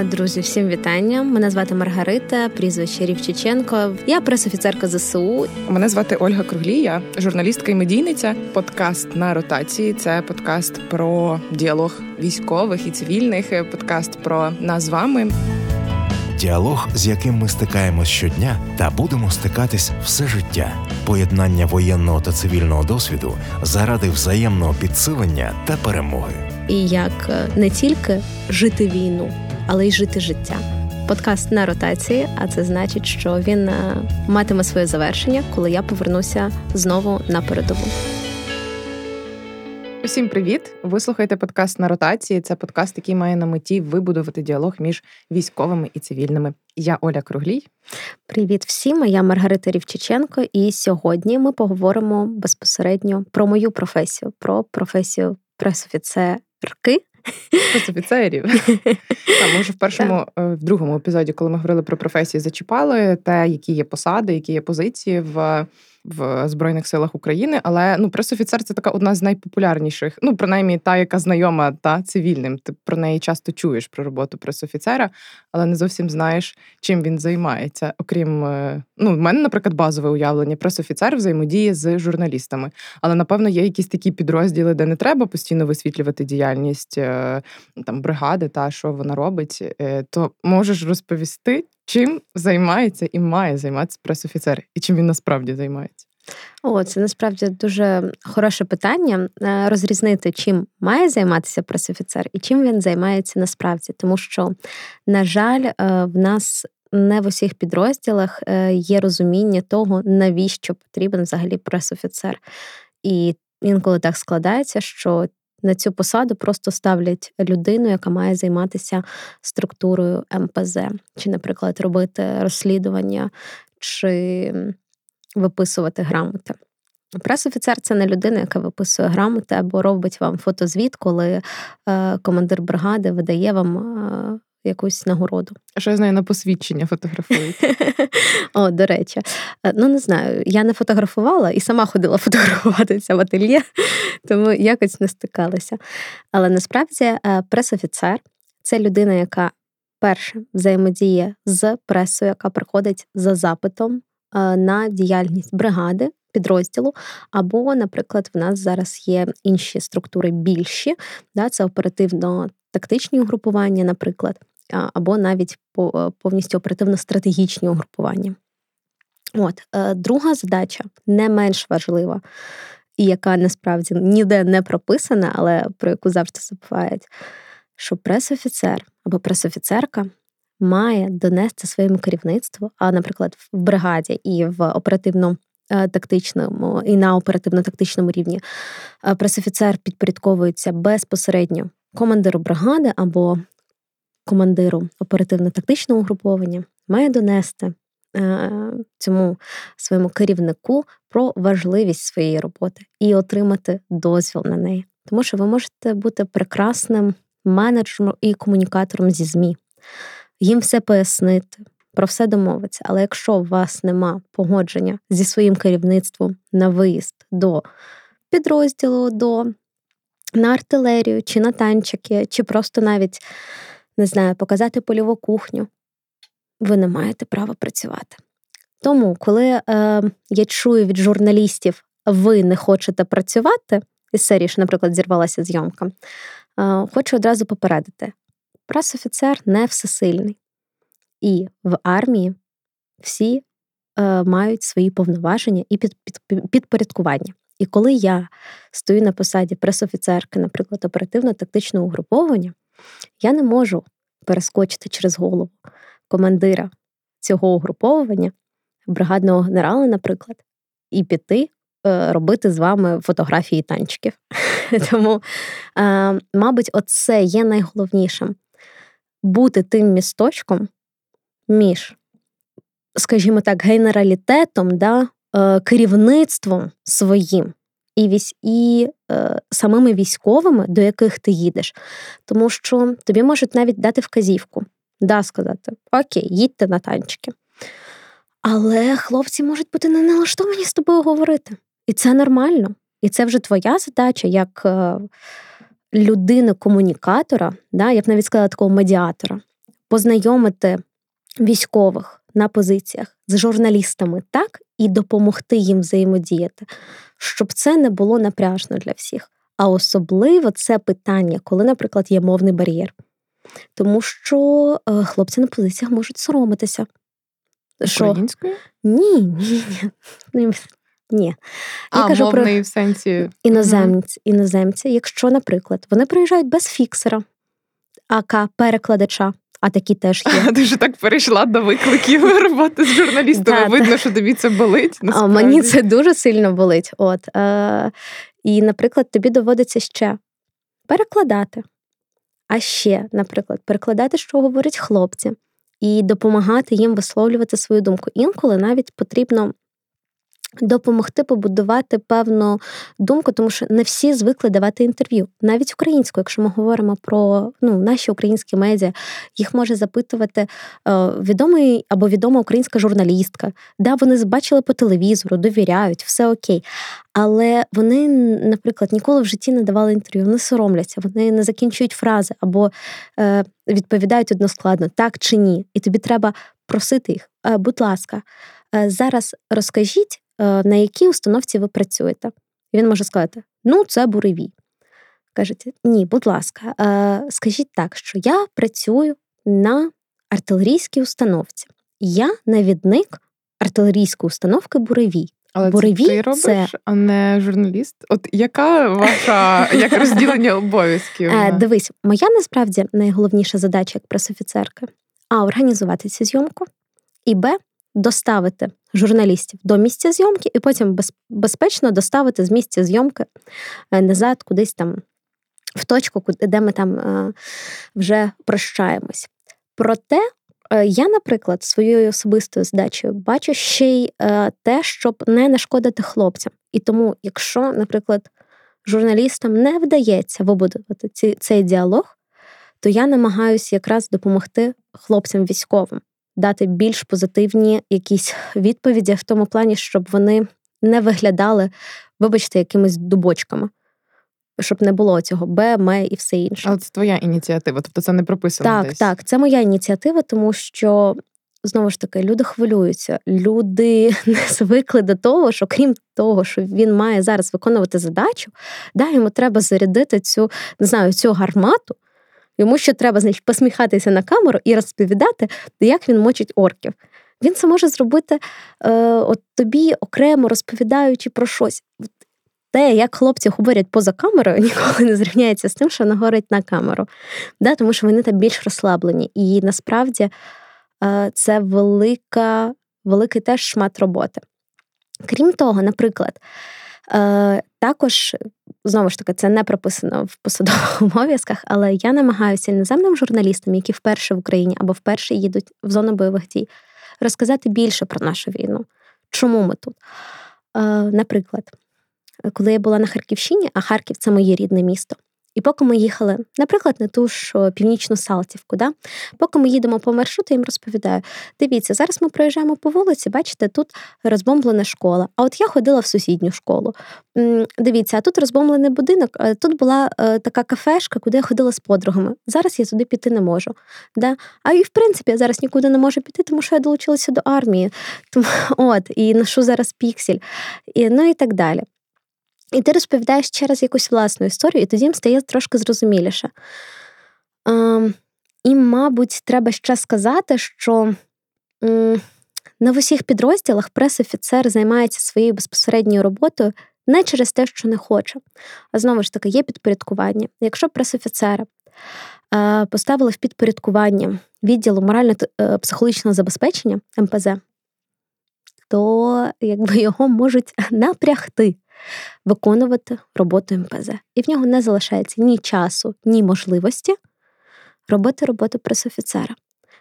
Друзі, всім вітання. Мене звати Маргарита, прізвище Рівчиченко. Я пресофіцерка ЗСУ. Мене звати Ольга Круглія, журналістка і медійниця. Подкаст на ротації. Це подкаст про діалог військових і цивільних. Подкаст про нас з вами. Діалог, з яким ми стикаємось щодня, та будемо стикатись все життя. Поєднання воєнного та цивільного досвіду заради взаємного підсилення та перемоги. І як е, не тільки жити війну але й жити життя. Подкаст на ротації, а це значить, що він е, матиме своє завершення, коли я повернуся знову на передову. Усім привіт! Ви слухаєте подкаст на ротації. Це подкаст, який має на меті вибудувати діалог між військовими і цивільними. Я Оля Круглій. Привіт всім! Я Маргарита Рівчиченко, і сьогодні ми поговоримо безпосередньо про мою професію, про професію пресофіцерки офіцерів. Ми вже в першому, е, в другому епізоді, коли ми говорили про професії, зачіпали те, які є посади, які є позиції в в Збройних силах України. Але ну пресофіцер це така одна з найпопулярніших, ну принаймні та, яка знайома та цивільним. Ти про неї часто чуєш про роботу пресофіцера, але не зовсім знаєш, чим він займається. Окрім е, ну, в мене, наприклад, базове уявлення. Пресофіцер взаємодіє з журналістами. Але напевно є якісь такі підрозділи, де не треба постійно висвітлювати діяльність е, там бригади, та що вона робить. Е, то можеш розповісти, чим займається і має займатися пресофіцер, і чим він насправді займається? О, це насправді дуже хороше питання е, розрізнити, чим має займатися пресофіцер і чим він займається насправді, тому що, на жаль, е, в нас не в усіх підрозділах е, є розуміння того, навіщо потрібен взагалі пресофіцер. І інколи так складається, що на цю посаду просто ставлять людину, яка має займатися структурою МПЗ, чи, наприклад, робити розслідування, чи виписувати грамоти. Пресофіцер це не людина, яка виписує грамоти або робить вам фотозвіт, коли е, командир бригади видає вам е, якусь нагороду. А що я знаю, на посвідчення фотографують? О, до речі, е, ну не знаю, я не фотографувала і сама ходила фотографуватися в ательє, тому якось не стикалася. Але насправді е, пресофіцер це людина, яка перше взаємодіє з пресою, яка приходить за запитом е, на діяльність бригади. Підрозділу, або, наприклад, в нас зараз є інші структури більші, да, це оперативно-тактичні угрупування, наприклад, або навіть е, повністю оперативно-стратегічні угрупування. От, е, Друга задача не менш важлива, і яка насправді ніде не прописана, але про яку завжди забувають, що пресофіцер або пресофіцерка має донести своєму керівництву, а, наприклад, в бригаді і в оперативно тактичному і на оперативно-тактичному рівні пресофіцер підпорядковується безпосередньо командиру бригади або командиру оперативно-тактичного угруповання має донести е, цьому своєму керівнику про важливість своєї роботи і отримати дозвіл на неї. Тому що ви можете бути прекрасним менеджером і комунікатором зі ЗМІ, їм все пояснити, про все домовитися. Але якщо у вас нема погодження зі своїм керівництвом на виїзд до підрозділу, до на артилерію, чи на танчики, чи просто навіть не знаю, показати польову кухню, ви не маєте права працювати. Тому, коли е, я чую від журналістів, ви не хочете працювати, із серії, що, наприклад, зірвалася зйомка, е, хочу одразу попередити: пресофіцер не всесильний. І в армії всі е, мають свої повноваження і під, під, підпорядкування. І коли я стою на посаді пресофіцерки, наприклад, оперативно-тактичного угруповання, я не можу перескочити через голову командира цього угруповування, бригадного генерала, наприклад, і піти е, робити з вами фотографії танчиків. Тому, е, мабуть, оце є найголовнішим бути тим місточком між, скажімо так, генералітетом, да, е, керівництвом своїм і вісь, і е, самими військовими, до яких ти їдеш, тому що тобі можуть навіть дати вказівку, да, сказати: Окей, їдьте на танчики. Але хлопці можуть бути не налаштовані з тобою говорити. І це нормально. І це вже твоя задача як е, людини-комунікатора, да, я б навіть сказала такого медіатора, познайомити військових на позиціях з журналістами так і допомогти їм взаємодіяти, щоб це не було напряжно для всіх. А особливо це питання, коли, наприклад, є мовний бар'єр. Тому що е, хлопці на позиціях можуть соромитися. Українською? Ні, ні, ні. Ні. Я а, кажу мовний про в сенсі іноземці, іноземці, якщо, наприклад, вони приїжджають без фіксера, ака перекладача, а такі теж є. Ти вже так перейшла до викликів роботи з журналістами. Видно, що тобі це болить. А мені це дуже сильно болить. От. Е, і, наприклад, тобі доводиться ще перекладати. А ще, наприклад, перекладати, що говорять хлопці, і допомагати їм висловлювати свою думку. Інколи навіть потрібно допомогти побудувати певну думку, тому що не всі звикли давати інтерв'ю, навіть українською, якщо ми говоримо про ну, наші українські медіа, їх може запитувати е, відомий або відома українська журналістка. Да, вони бачили по телевізору, довіряють, все окей. Але вони, наприклад, ніколи в житті не давали інтерв'ю, вони соромляться, вони не закінчують фрази або е, відповідають односкладно, так чи ні. І тобі треба просити їх. Е, будь ласка, е, зараз розкажіть. Е, на якій установці ви працюєте. І він може сказати: ну, це буревій. Кажете, ні, будь ласка, е, скажіть так, що я працюю на артилерійській установці. Я навідник артилерійської установки буревій. Але Буревій це ти робиш, це... а не журналіст. От яка ваша як розділення обов'язків? Е, Дивись, моя насправді найголовніша задача як пресофіцерка а організувати цю зйомку, і Б доставити журналістів до місця зйомки, і потім безпечно доставити з місця зйомки е, назад, кудись там в точку, де ми там е, вже прощаємось. Проте е, я, наприклад, своєю особистою задачею бачу ще й те, щоб не нашкодити хлопцям. І тому, якщо, наприклад, журналістам не вдається вибудувати цей діалог, то я намагаюся якраз допомогти хлопцям військовим дати більш позитивні якісь відповіді в тому плані, щоб вони не виглядали, вибачте, якимись дубочками. Щоб не було цього Б, М і все інше. Але це твоя ініціатива, тобто це не прописано. Так, десь. так, це моя ініціатива, тому що знову ж таки люди хвилюються. Люди не звикли до того, що крім того, що він має зараз виконувати задачу, да, йому треба зарядити цю не знаю, цю гармату. Йому ще треба значить, посміхатися на камеру і розповідати, як він мочить орків. Він це може зробити е, от тобі окремо розповідаючи про щось. Те, як хлопці говорять поза камерою, ніколи не зрівняється з тим, що вони говорять на камеру. Да? Тому що вони там більш розслаблені. І насправді е, це велика, великий теж шмат роботи. Крім того, наприклад, е, також знову ж таки, це не прописано в посадових обов'язках, але я намагаюся іноземним журналістам, які вперше в Україні або вперше їдуть в зону бойових дій, розказати більше про нашу війну. Чому ми тут? Е, наприклад, коли я була на Харківщині, а Харків це моє рідне місто. І поки ми їхали, наприклад, на ту ж північну Салтівку, да? поки ми їдемо по маршруту, я їм розповідаю: дивіться, зараз ми проїжджаємо по вулиці, бачите, тут розбомблена школа. А от я ходила в сусідню школу. Дивіться, а тут розбомблений будинок, тут була е, така кафешка, куди я ходила з подругами. Зараз я туди піти не можу. Да? А і в принципі я зараз нікуди не можу піти, тому що я долучилася до армії. Тому от і ношу зараз піксель, і ну і так далі. І ти розповідаєш через якусь власну історію, і тоді їм стає трошки зрозуміліше. Ем, І, мабуть, треба ще сказати, що в усіх підрозділах прес-офіцер займається своєю безпосередньою роботою не через те, що не хоче. А знову ж таки, є підпорядкування. Якщо прес-офіцера е, поставили в підпорядкування відділу морально-психологічного забезпечення МПЗ, то якби його можуть напрягти виконувати роботу МПЗ. І в нього не залишається ні часу, ні можливості робити роботу пресофіцера.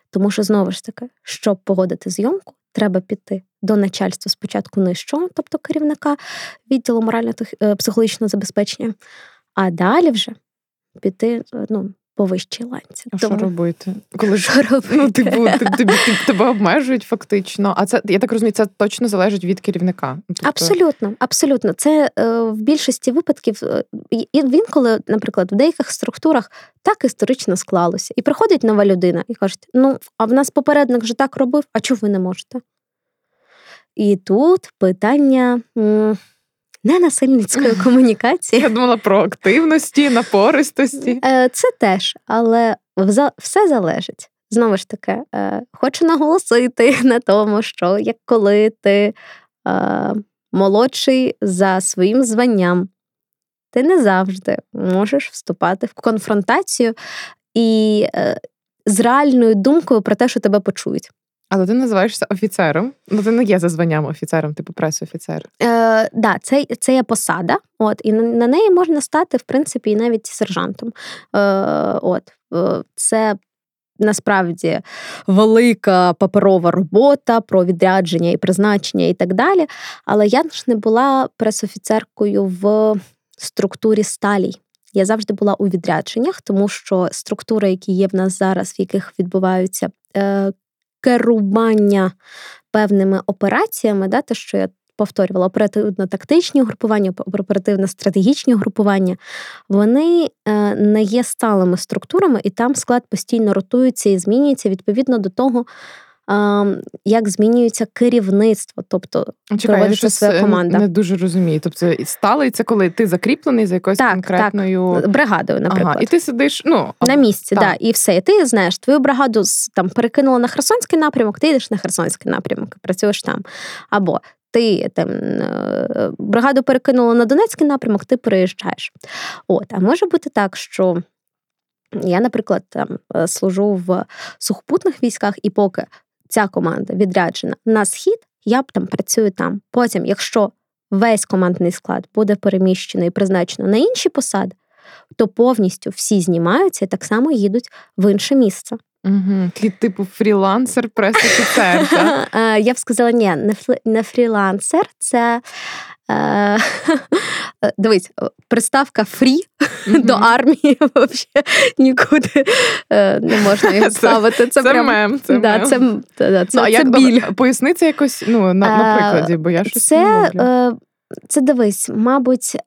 Тому що, знову ж таки, щоб погодити зйомку, треба піти до начальства спочатку нижчого, тобто керівника відділу морально-психологічного забезпечення, а далі вже піти, ну, по вищій ланці. А Тому... що робити? Коли що робити? Ну, типу, тобі тебе обмежують фактично. А це я так розумію, це точно залежить від керівника. Тобто... Абсолютно, абсолютно. Це е, в більшості випадків е, і він, коли, наприклад, в деяких структурах так історично склалося, і приходить нова людина і кажуть: ну а в нас попередник вже так робив, а чого ви не можете? І тут питання. Не насильницької комунікації. Я думала про активності, напористості. Е, це теж, але все залежить. Знову ж таки, е, хочу наголосити на тому, що як коли ти е, молодший за своїм званням, ти не завжди можеш вступати в конфронтацію і з реальною думкою про те, що тебе почують. Але ти називаєшся офіцером. Ну, ти не є за званням офіцером, типу прес-офіцер. Е, да, це це є посада, от, і на, на неї можна стати, в принципі, і навіть сержантом. Е, от, е, Це насправді велика паперова робота про відрядження і призначення і так далі. Але я ж не була прес-офіцеркою в структурі сталій. Я завжди була у відрядженнях, тому що структури, які є в нас зараз, в яких відбуваються е, керування певними операціями, да, те, що я повторювала, оперативно-тактичні групування, оперативно-стратегічні групування, вони е, не є сталими структурами, і там склад постійно ротується і змінюється відповідно до того. Як змінюється керівництво, тобто Чекай, проводиться своя е, команда. Не дуже розумію. Тобто сталий це коли ти закріплений за якоюсь так, конкретною так, бригадою, наприклад. Ага, І ти сидиш ну, на місці, так. да, і все. І ти знаєш, твою бригаду там перекинула на Херсонський напрямок, ти йдеш на Херсонський напрямок, працюєш там. Або ти там е, бригаду перекинула на Донецький напрямок, ти приїжджаєш. От, а може бути так, що. Я, наприклад, там е, служу в сухопутних військах, і поки ця команда відряджена на схід, я б там працюю там. Потім, якщо весь командний склад буде переміщений і призначено на інші посади, то повністю всі знімаються і так само їдуть в інше місце. Угу. Типу фрілансер, прес-офіцер. Е, я б сказала, ні, не фрілансер, це. Е, дивись, приставка free м-гм. до армії взагалі нікуди е, не можна його ставити. Це, це прям, мем. Це да, мем. Це, це, це, ну, це біль. Поясни це якось ну, на, на прикладі, бо я щось це, не Це дивись, мабуть,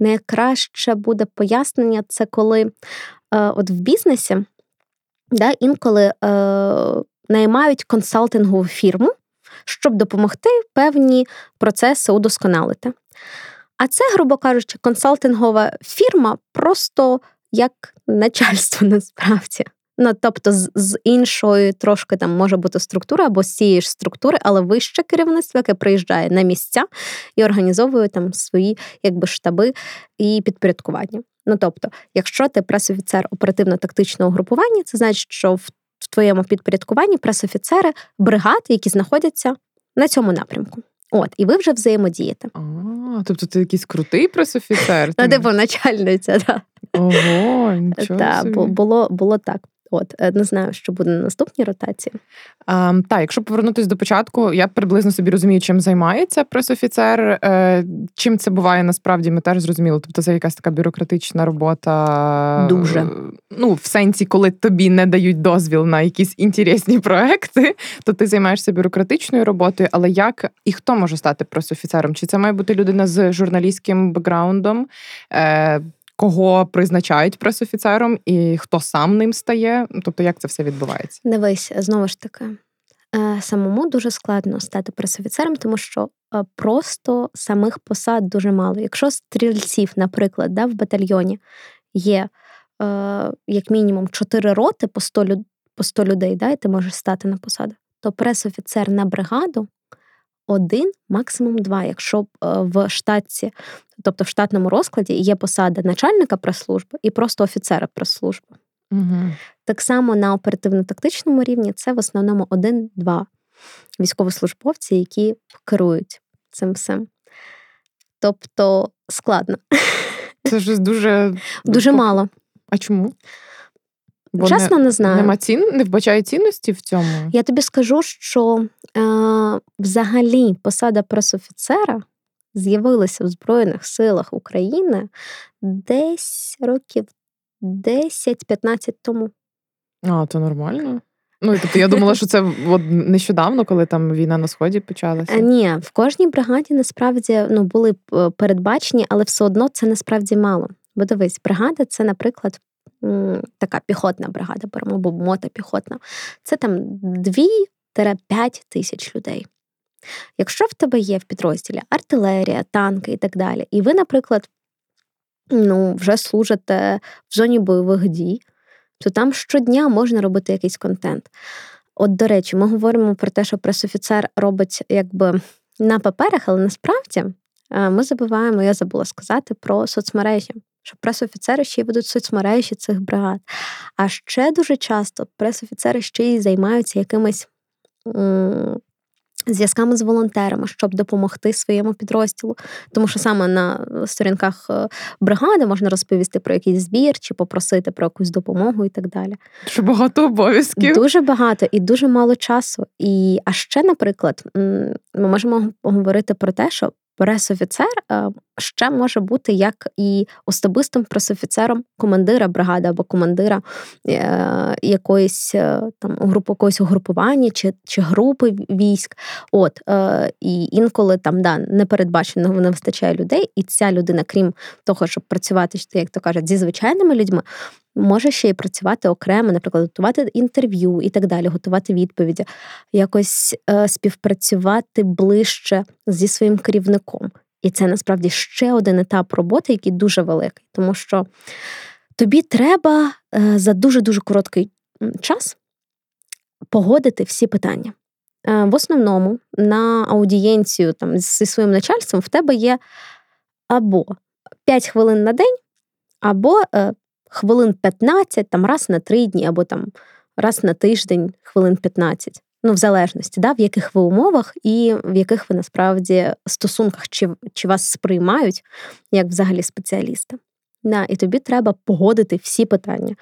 найкраще буде пояснення, це коли от в бізнесі да, інколи е, наймають консалтингову фірму, щоб допомогти певні процеси удосконалити. А це, грубо кажучи, консалтингова фірма просто як начальство насправді. Ну, тобто, з, з іншої трошки там може бути структура або з цієї ж структури, але вище керівництво, яке приїжджає на місця і організовує там свої якби штаби і підпорядкування. Ну тобто, якщо ти пресофіцер оперативно-тактичного групування, це значить, що в твоєму підпорядкуванні пресофіцери бригад, які знаходяться на цьому напрямку. От, і ви вже взаємодієте. А, Тобто ти якийсь крутий пресофіцер? Ну, типу начальниця, так. Ого, нічого Так, було, було так. От е, не знаю, що буде на наступній ротації. А, Так, якщо повернутися до початку, я приблизно собі розумію, чим займається пресофіцер. Е, чим це буває насправді, ми теж зрозуміли. Тобто це якась така бюрократична робота. Дуже ну, в сенсі, коли тобі не дають дозвіл на якісь інтересні проекти, то ти займаєшся бюрократичною роботою. Але як і хто може стати пресофіцером? Чи це має бути людина з журналістським бекграундом? Е, кого призначають пресофіцером і хто сам ним стає? Тобто, як це все відбувається? Дивись, знову ж таки. Е, самому дуже складно стати пресофіцером, тому що е, просто самих посад дуже мало. Якщо стрільців, наприклад, да, в батальйоні є е, як мінімум 4 роти по 100 по 100 людей, да, і ти можеш стати на посаду, то пресофіцер на бригаду один, максимум два. Якщо е, в штатці, тобто в штатному розкладі є посада начальника прес-служби і просто офіцера прес-служби. Угу. Так само на оперативно-тактичному рівні це в основному один-два військовослужбовці, які керують цим всім. Тобто складно. Це ж дуже дуже мало. А чому? Бо Чесно, не, не знаю. Нема цін, не вбачає цінності в цьому. Я тобі скажу, що е, взагалі посада пресофіцера з'явилася в Збройних силах України десь років 10-15 тому. А, то нормально. Ну, тобто я думала, що це от нещодавно, коли там війна на сході почалася. Ні, в кожній бригаді насправді ну, були е, передбачені, але все одно це насправді мало. Бо дивись, бригада це, наприклад, така піхотна бригада, беремо, або мотопіхотна. Це там 2-5 тисяч людей. Якщо в тебе є в підрозділі артилерія, танки і так далі, і ви, наприклад, ну, вже служите в зоні бойових дій, то там щодня можна робити якийсь контент. От, до речі, ми говоримо про те, що пресофіцер робить якби на паперах, але насправді ми забуваємо, я забула сказати про соцмережі. Що пресофіцери ще й ведуть соцмережі цих бригад. А ще дуже часто пресофіцери ще й займаються якимись зв'язками з волонтерами, щоб допомогти своєму підрозділу. Тому що саме на сторінках е, бригади можна розповісти про якийсь збір чи попросити про якусь допомогу і так далі. Дуже багато обов'язків. Дуже багато і дуже мало часу. І а ще, наприклад, ми можемо говорити про те, що пресофіцер е, ще може бути як і особистим пресофіцером командира бригади або командира е, якоїсь е, там групи якогось угрупування чи чи групи військ. От і інколи там да не передбачено не вистачає людей, і ця людина, крім того, щоб працювати, як то кажуть, зі звичайними людьми, може ще й працювати окремо, наприклад, готувати інтерв'ю і так далі, готувати відповіді, якось е, співпрацювати ближче зі своїм керівником. І це насправді ще один етап роботи, який дуже великий, тому що тобі треба е, за дуже дуже короткий час погодити всі питання. Е, в основному на аудієнцію там зі своїм начальством в тебе є або 5 хвилин на день, або е, хвилин 15, там раз на три дні, або там раз на тиждень, хвилин 15. Ну, в залежності, да, в яких ви умовах і в яких ви насправді стосунках, чи чи вас сприймають як взагалі спеціаліста. Да, І тобі треба погодити всі питання.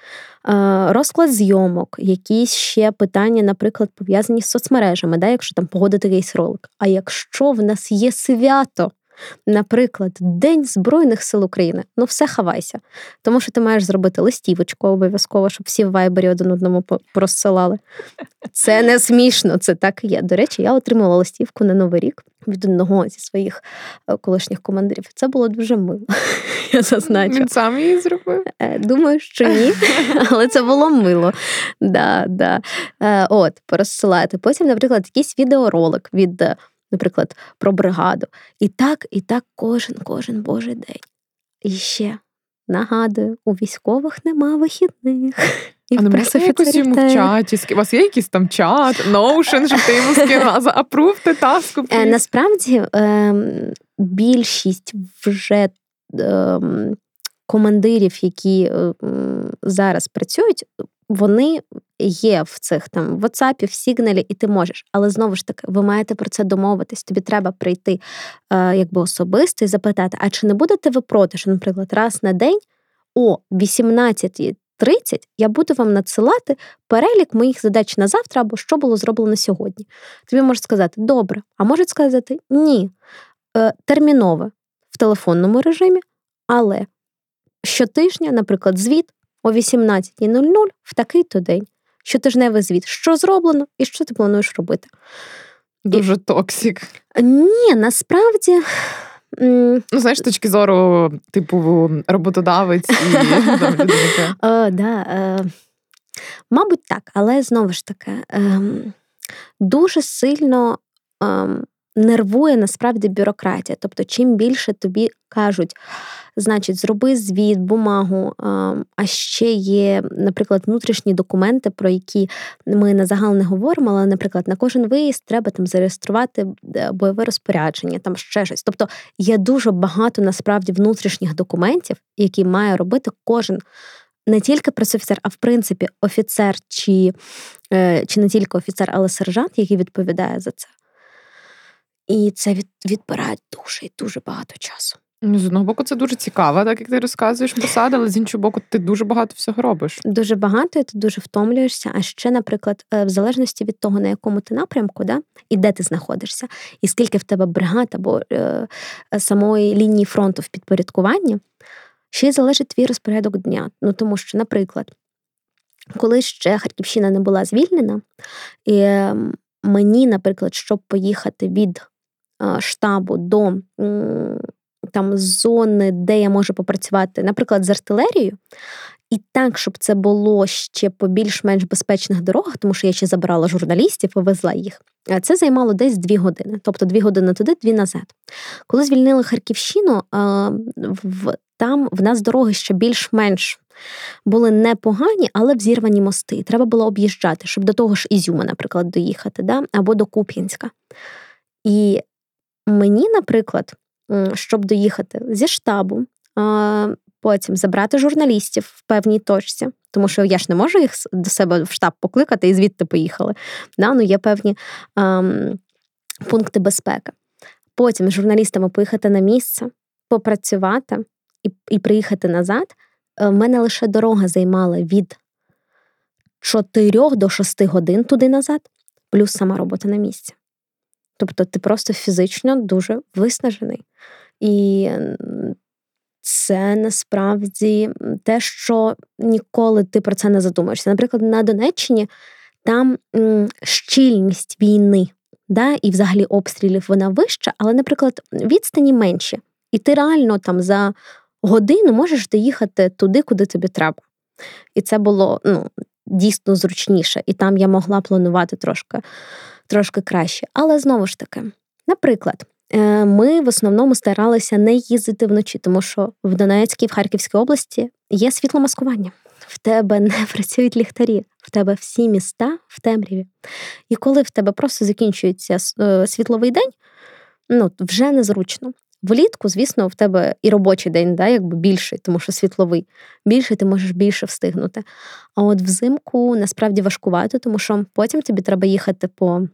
Е, Розклад зйомок, якісь ще питання, наприклад, пов'язані з соцмережами, да, якщо там погодити якийсь ролик. А якщо в нас є свято, Наприклад, День Збройних сил України. Ну, все хавайся. Тому що ти маєш зробити листівочку обов'язково, щоб всі в вайбері один одному розсилали. Це не смішно, це так і є. До речі, я отримала листівку на Новий рік від одного зі своїх е, колишніх командирів. Це було дуже мило. Я зазначу. Він сам її зробив? Е, думаю, що ні, але це було мило. Да, да. Е, от, порозсилати. Потім, наприклад, якийсь відеоролик від наприклад, про бригаду. І так, і так кожен, кожен божий день. І ще нагадую, у військових нема вихідних. І а не можна якось йому в чаті? У вас є якийсь там чат, Notion, щоб ти йому скинула, заапрувте таску? Е, насправді е, більшість вже е, командирів, які е, зараз працюють, вони є в цих там в WhatsApp, в Сігналі, і ти можеш. Але знову ж таки, ви маєте про це домовитись. Тобі треба прийти е, якби особисто і запитати: а чи не будете ви проти, що, наприклад, раз на день о 18.30 я буду вам надсилати перелік моїх задач на завтра або що було зроблено сьогодні. Тобі можуть сказати, добре, а можуть сказати ні. Е, термінове в телефонному режимі, але щотижня, наприклад, звіт о 18.00 в такий-то день щотижневий звіт, що зроблено і що ти плануєш робити. Дуже і... токсик. Ні, насправді. Ну, знаєш, з точки зору, типу, роботодавець і. О, да, е, Мабуть, так, але знову ж таки, е, дуже сильно е, нервує насправді бюрократія. Тобто, чим більше тобі кажуть, значить, зроби звіт, бумагу, а ще є, наприклад, внутрішні документи, про які ми на загал не говоримо, але, наприклад, на кожен виїзд треба там зареєструвати е, бойове розпорядження, там ще щось. Тобто є дуже багато насправді внутрішніх документів, які має робити кожен. Не тільки пресофіцер, а в принципі офіцер чи е, чи не тільки офіцер, але сержант, який відповідає за це. І це від, відбирає дуже і дуже багато часу. Ну, з одного боку, це дуже цікаво, так як ти розказуєш посади, але з іншого боку, ти дуже багато всього робиш. Дуже багато, і ти дуже втомлюєшся. А ще, наприклад, е, в залежності від того, на якому ти напрямку, да, і де ти знаходишся, і скільки в тебе бригад або е, самої лінії фронту в підпорядкуванні, ще й залежить твій розпорядок дня. Ну тому що, наприклад, коли ще Харківщина не була звільнена, і мені, наприклад, щоб поїхати від штабу до там зони, де я можу попрацювати, наприклад, з артилерією, і так, щоб це було ще по більш-менш безпечних дорогах, тому що я ще забирала журналістів, повезла їх. Це займало десь дві години, тобто дві години туди, дві назад. Коли звільнили Харківщину, там в нас дороги ще більш-менш були непогані, але взірвані мости. Треба було об'їжджати, щоб до того ж Ізюма, наприклад, доїхати, да? або до Куп'янська. І мені, наприклад, щоб доїхати зі штабу, потім забрати журналістів в певній точці, тому що я ж не можу їх до себе в штаб покликати і звідти поїхали. Да? Ну, Є певні пункти безпеки. Потім з журналістами поїхати на місце, попрацювати і, і приїхати назад. У е, мене лише дорога займала від 4 до 6 годин туди назад, плюс сама робота на місці. Тобто ти просто фізично дуже виснажений. І це насправді те, що ніколи ти про це не задумаєшся. Наприклад, на Донеччині там щільність війни, да, і взагалі обстрілів вона вища, але, наприклад, відстані менші. І ти реально там за годину можеш доїхати туди, куди тобі треба. І це було ну, дійсно зручніше. І там я могла планувати трошки, трошки краще. Але знову ж таки, наприклад. Е, ми в основному старалися не їздити вночі, тому що в Донецькій, в Харківській області є світломаскування. В тебе не працюють ліхтарі, в тебе всі міста в темряві. І коли в тебе просто закінчується е, світловий день, ну вже незручно. Влітку, звісно, в тебе і робочий день, да, якби більший, тому що світловий, більший ти можеш більше встигнути. А от взимку насправді важкувато, тому що потім тобі треба їхати по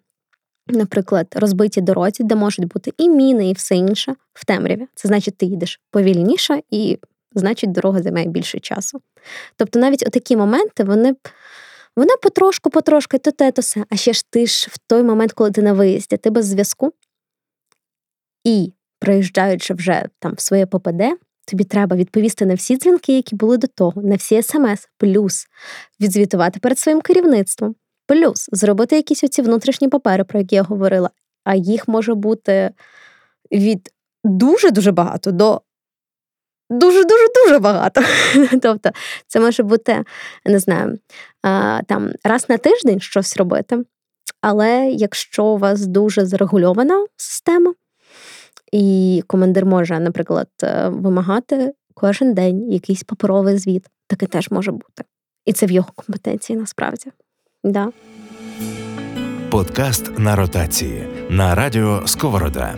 наприклад, розбиті дорозі, де можуть бути і міни, і все інше в темряві. Це значить, ти їдеш повільніше, і значить, дорога займає більше часу. Тобто, навіть отакі моменти вони. Вона потрошку, потрошки, то те, то все. А ще ж ти ж в той момент, коли ти на виїзді, ти без зв'язку. І проїжджаючи вже там в своє ППД, тобі треба відповісти на всі дзвінки, які були до того, на всі смс, плюс відзвітувати перед своїм керівництвом, Плюс зробити якісь оці внутрішні папери, про які я говорила, а їх може бути від дуже-дуже багато до дуже-дуже дуже багато. Тобто, це може бути, не знаю, там раз на тиждень щось робити. Але якщо у вас дуже зарегульована система, і командир може, наприклад, е, вимагати кожен день якийсь паперовий звіт, таке теж може бути. І це в його компетенції насправді. Да. Подкаст на ротації на радіо Сковорода.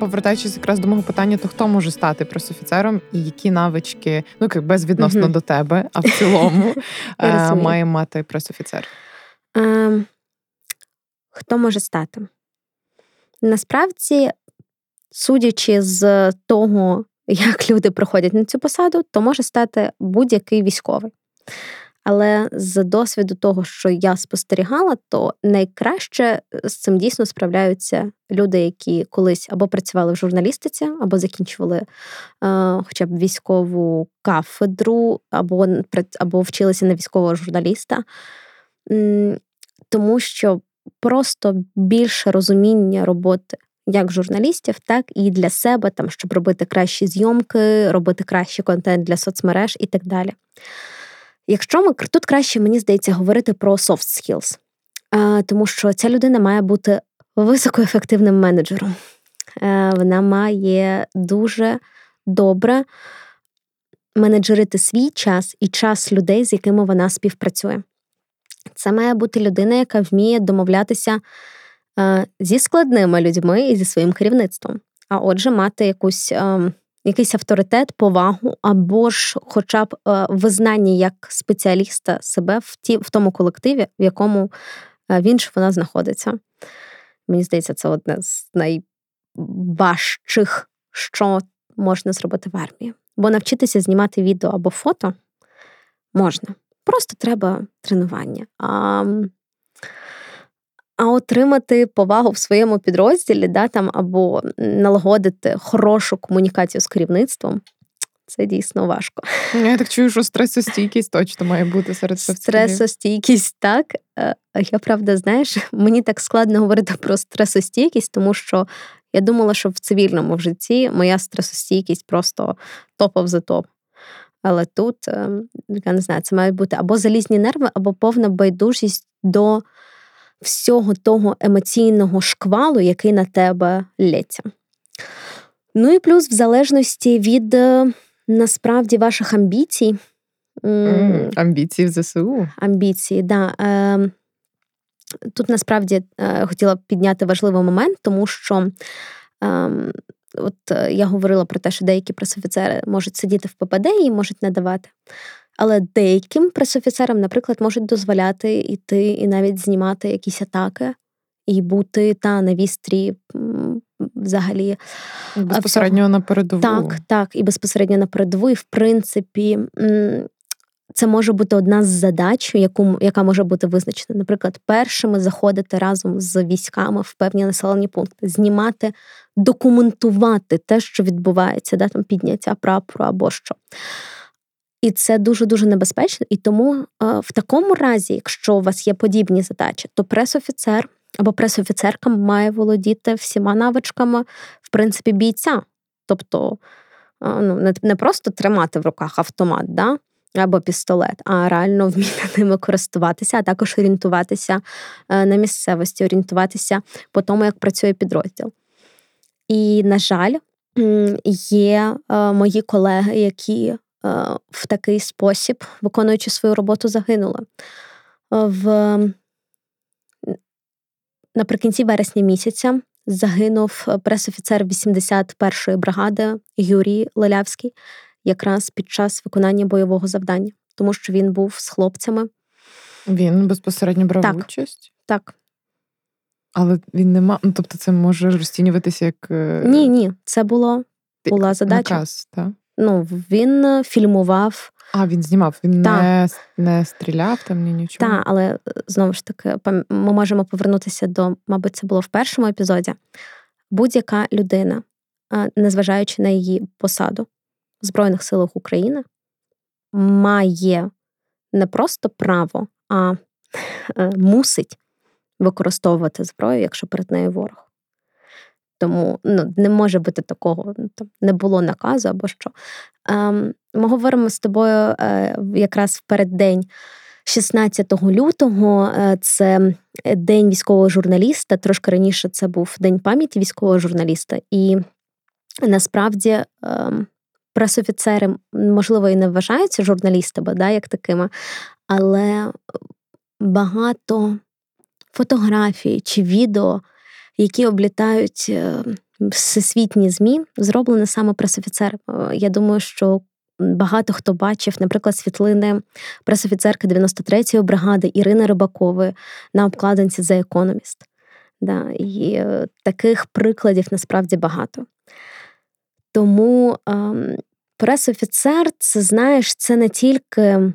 Повертаючись якраз до мого питання, то хто може стати пресофіцером і які навички, ну як безвідносно угу. до тебе, а в цілому е, має мати пресофіцер? Е, хто може стати? Насправді, судячи з того, як люди приходять на цю посаду, то може стати будь-який військовий. Але з досвіду того, що я спостерігала, то найкраще е, з цим дійсно справляються люди, які колись або працювали в журналістиці, або закінчували е, хоча б військову кафедру, або або вчилися на військового журналіста, тому що просто більше розуміння роботи. Як журналістів, так і для себе, там, щоб робити кращі зйомки, робити кращий контент для соцмереж і так далі. Якщо ми тут краще, мені здається, говорити про soft skills, тому що ця людина має бути високоефективним менеджером. Е, вона має дуже добре менеджерити свій час і час людей, з якими вона співпрацює. Це має бути людина, яка вміє домовлятися зі складними людьми і зі своїм керівництвом. А отже, мати якусь якийсь авторитет, повагу, або ж, хоча б визнання як спеціаліста себе в ті, в тому колективі, в якому він чи вона знаходиться. Мені здається, це одне з найважчих, що можна зробити в армії. Бо навчитися знімати відео або фото можна. Просто треба тренування. А а отримати повагу в своєму підрозділі, да, там, або налагодити хорошу комунікацію з керівництвом, це дійсно важко. Я так чую, що стресостійкість точно має бути серед фахівців. Стресостійкість, так. Е, я правда, знаєш, мені так складно говорити про стресостійкість, тому що я думала, що в цивільному житті моя стресостійкість просто топов за топ. Але тут, ем, я не знаю, це мають бути або залізні нерви, або повна байдужість до всього того емоційного шквалу, який на тебе лється. Ну і плюс, в залежності від е, насправді ваших амбіцій. Mm, амбіції в ЗСУ. Амбіції, да. Е, Тут насправді е, хотіла б підняти важливий момент, тому що е, от е, я говорила про те, що деякі пресофіцери можуть сидіти в ППД і можуть надавати. Але деяким пресофіцерам, наприклад, можуть дозволяти йти і навіть знімати якісь атаки і бути та на вістрі взагалі. Безпосередньо на передову. Так, так, і безпосередньо на передову. І в принципі, це може бути одна з задач, яку, яка може бути визначена. Наприклад, першими заходити разом з військами в певні населені пункти, знімати, документувати те, що відбувається, да, там підняття прапору або що. І це дуже-дуже небезпечно. І тому е, в такому разі, якщо у вас є подібні задачі, то пресофіцер або пресофіцерка має володіти всіма навичками, в принципі, бійця. Тобто ну, не просто тримати в руках автомат да? або пістолет, а реально вміти ними користуватися, а також орієнтуватися е, на місцевості, орієнтуватися по тому, як працює підрозділ. І, на жаль, є е, мої колеги, які е, в такий спосіб, виконуючи свою роботу, загинули. В Наприкінці вересня місяця загинув е, пресофіцер 81-ї бригади Юрій Лелявський якраз під час виконання бойового завдання, тому що він був з хлопцями. Він безпосередньо брав так, участь? Так. Але він не мав. Ну, тобто, це може розцінюватися як. Е, ні, ні, це було була задача. Наказ, так? Ну, він е, фільмував а, він знімав, він не не стріляв там ні нічого. Так, але е, знову ж таки, ми можемо повернутися до, мабуть, це було в першому епізоді. Будь-яка людина, незважаючи на її посаду в Збройних силах України, має не просто право, а е, мусить використовувати зброю, якщо перед нею ворог. Тому ну, не може бути такого, ну, там не було наказу або що. Ем, Ми говоримо з тобою е, якраз в переддень 16 лютого. Е, це день військового журналіста. Трошки раніше це був день пам'яті військового журналіста. І насправді е, пресофіцери, можливо, і не вважаються журналістами, да, як такими, але багато фотографій чи відео які облітають е, всесвітні змі, зроблені саме пресофіцером. Е, я думаю, що багато хто бачив, наприклад, світлини пресофіцерки 93-ї бригади Ірини Рибакової на обкладинці The Economist. Да, І е, таких прикладів насправді багато. Тому ем, пресофіцер, це знаєш, це не тільки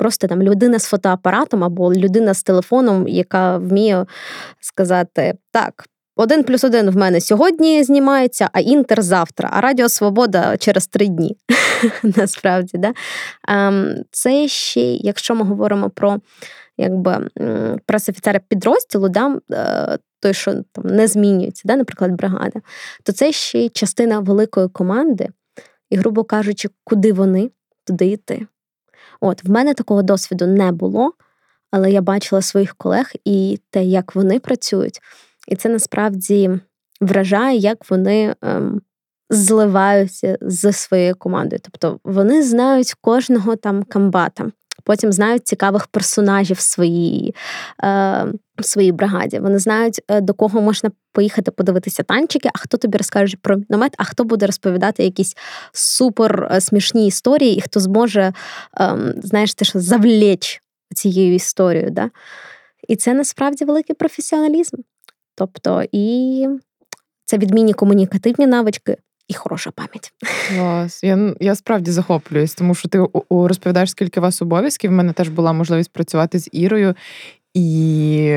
просто там людина з фотоапаратом або людина з телефоном, яка вміє сказати так. Один плюс один в мене сьогодні знімається, а інтер завтра, а Радіо Свобода через три дні. Насправді, да? Ем, це ще, якщо ми говоримо про якби, пресофіцера підрозділу, да, е, той, що там не змінюється, да, наприклад, бригада, то це ще частина великої команди, і, грубо кажучи, куди вони, туди йти. От в мене такого досвіду не було, але я бачила своїх колег і те, як вони працюють, і це насправді вражає, як вони ем, зливаються з своєю командою. Тобто вони знають кожного там камбата. Потім знають цікавих персонажів в своїй е, в своїй бригаді. Вони знають, е, до кого можна поїхати подивитися танчики, а хто тобі розкаже про міномет, а хто буде розповідати якісь супер е, смішні історії, і хто зможе, е, знаєш, те, що завлечь цією історією. Да? І це насправді великий професіоналізм. Тобто, і це відмінні комунікативні навички і хороша пам'ять. Клас. Я я справді захоплююсь, тому що ти розповідаєш, скільки у вас обов'язків. У мене теж була можливість працювати з Ірою. І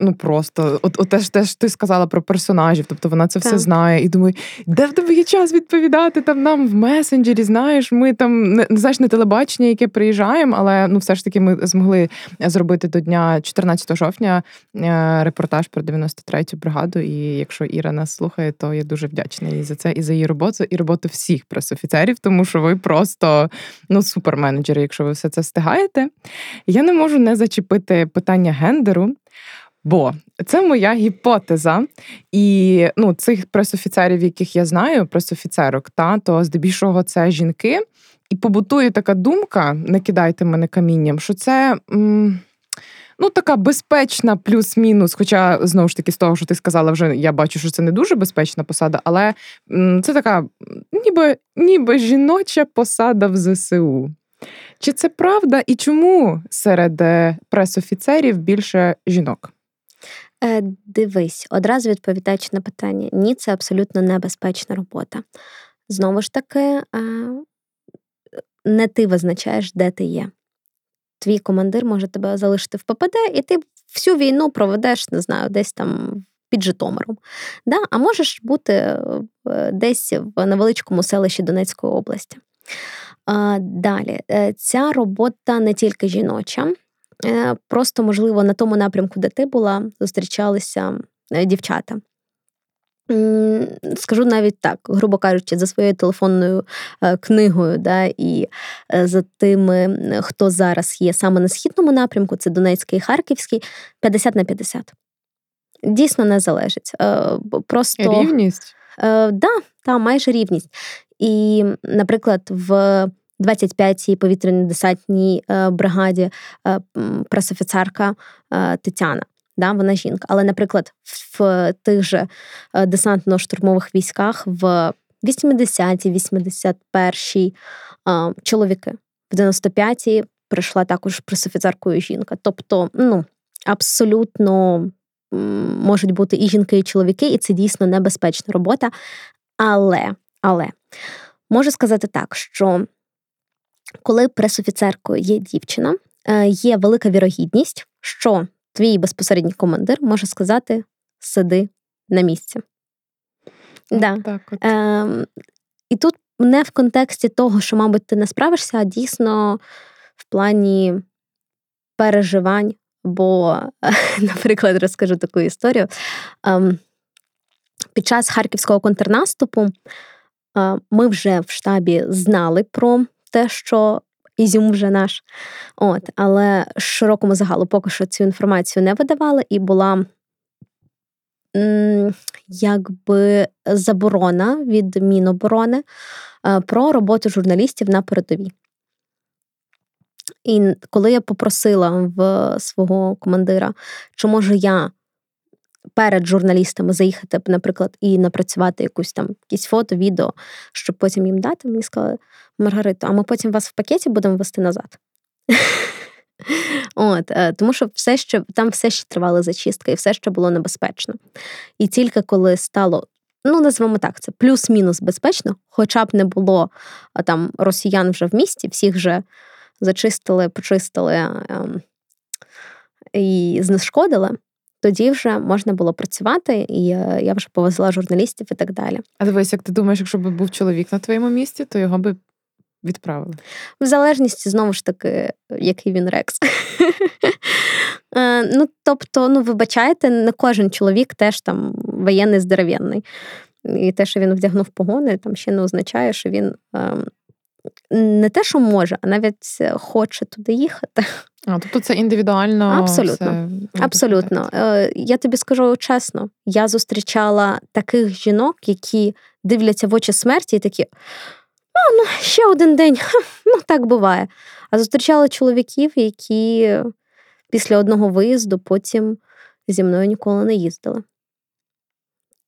ну просто, от, от теж теж ти сказала про персонажів, тобто вона це так. все знає. І думаю, де в тебе є час відповідати там нам в месенджері? Знаєш, ми там не знаєш не телебачення, яке приїжджаємо, але ну все ж таки ми змогли зробити до дня 14 жовтня е, репортаж про 93-ю бригаду. І якщо Іра нас слухає, то я дуже вдячна їй за це і за її роботу, і роботу всіх пресофіцерів, тому що ви просто ну суперменеджери, якщо ви все це встигаєте. Я не можу не зачепити питання гендеру. Бо це моя гіпотеза, і ну, цих пресофіцерів, яких я знаю, пресофіцерок, та то здебільшого це жінки. І побутує така думка: не кидайте мене камінням, що це. М- Ну, така безпечна, плюс-мінус. Хоча, знову ж таки, з того, що ти сказала, вже я бачу, що це не дуже безпечна посада, але це така, ніби ніби жіноча посада в ЗСУ. Чи це правда і чому серед е, пресофіцерів більше жінок? Е, Дивись, одразу відповідаючи на питання: ні, це абсолютно небезпечна робота. Знову ж таки, е, не ти визначаєш, де ти є. Твій командир може тебе залишити в ППД, і ти всю війну проведеш, не знаю, десь там під Житомиром. Да? А можеш бути е, десь в невеличкому селищі Донецької області. Далі, е, ця робота не тільки жіноча, е, просто, можливо, на тому напрямку, де ти була, зустрічалися е, дівчата. Скажу навіть так, грубо кажучи, за своєю телефонною книгою, да, і за тими, хто зараз є саме на східному напрямку, це Донецький і Харківський, 50 на 50. Дійсно не залежить. Просто Рівність? Да, та, майже рівність. І, наприклад, в 25-й повітряно-десантній е, бригаді е, пресофіцерка е, Тетяна. Да, Вона жінка. Але, наприклад, в тих же десантно-штурмових військах в 80-й, 81-й чоловіки, в 95-й прийшла також пресофіцеркою жінка. Тобто, ну, абсолютно можуть бути і жінки, і чоловіки, і це дійсно небезпечна робота. Але, але можу сказати так, що коли пресофіцеркою є дівчина, е, є велика вірогідність, що твій безпосередній командир може сказати сиди на місці. Да. Так от. Е, І тут не в контексті того, що, мабуть, ти не справишся, а дійсно в плані переживань. Бо, наприклад, розкажу таку історію. Ем, під час харківського контрнаступу е, ми вже в штабі знали про те, що Ізюм вже наш. От, Але широкому загалу поки що цю інформацію не видавали, і була якби заборона від Міноборони е, про роботу журналістів на передовій. І коли я попросила в свого командира, чи можу я перед журналістами заїхати, наприклад, і напрацювати якусь там якісь фото, відео, щоб потім їм дати. Мені сказали, Маргарита, а ми потім вас в пакеті будемо вести назад. От, е, Тому що все ще там все ще тривала зачистка, і все ще було небезпечно. І тільки коли стало, ну назвемо так, це плюс-мінус безпечно, хоча б не було там росіян вже в місті, всіх вже зачистили, почистили ем, і знешкодили тоді вже можна було працювати, і я вже повезла журналістів і так далі. А дивись, як ти думаєш, якщо б був чоловік на твоєму місці, то його би відправили? В залежності знову ж таки, який він рекс. Е, ну, тобто, ну, вибачайте, не кожен чоловік теж там воєнний здоров'яний. І те, що він вдягнув погони, там ще не означає, що він ем, не те, що може, а навіть хоче туди їхати. А, Тобто це індивідуально. Абсолютно. Все Абсолютно. Е, я тобі скажу чесно, я зустрічала таких жінок, які дивляться в очі смерті і такі. А, ну, ще один день, ну так буває. А зустрічала чоловіків, які після одного виїзду потім зі мною ніколи не їздили.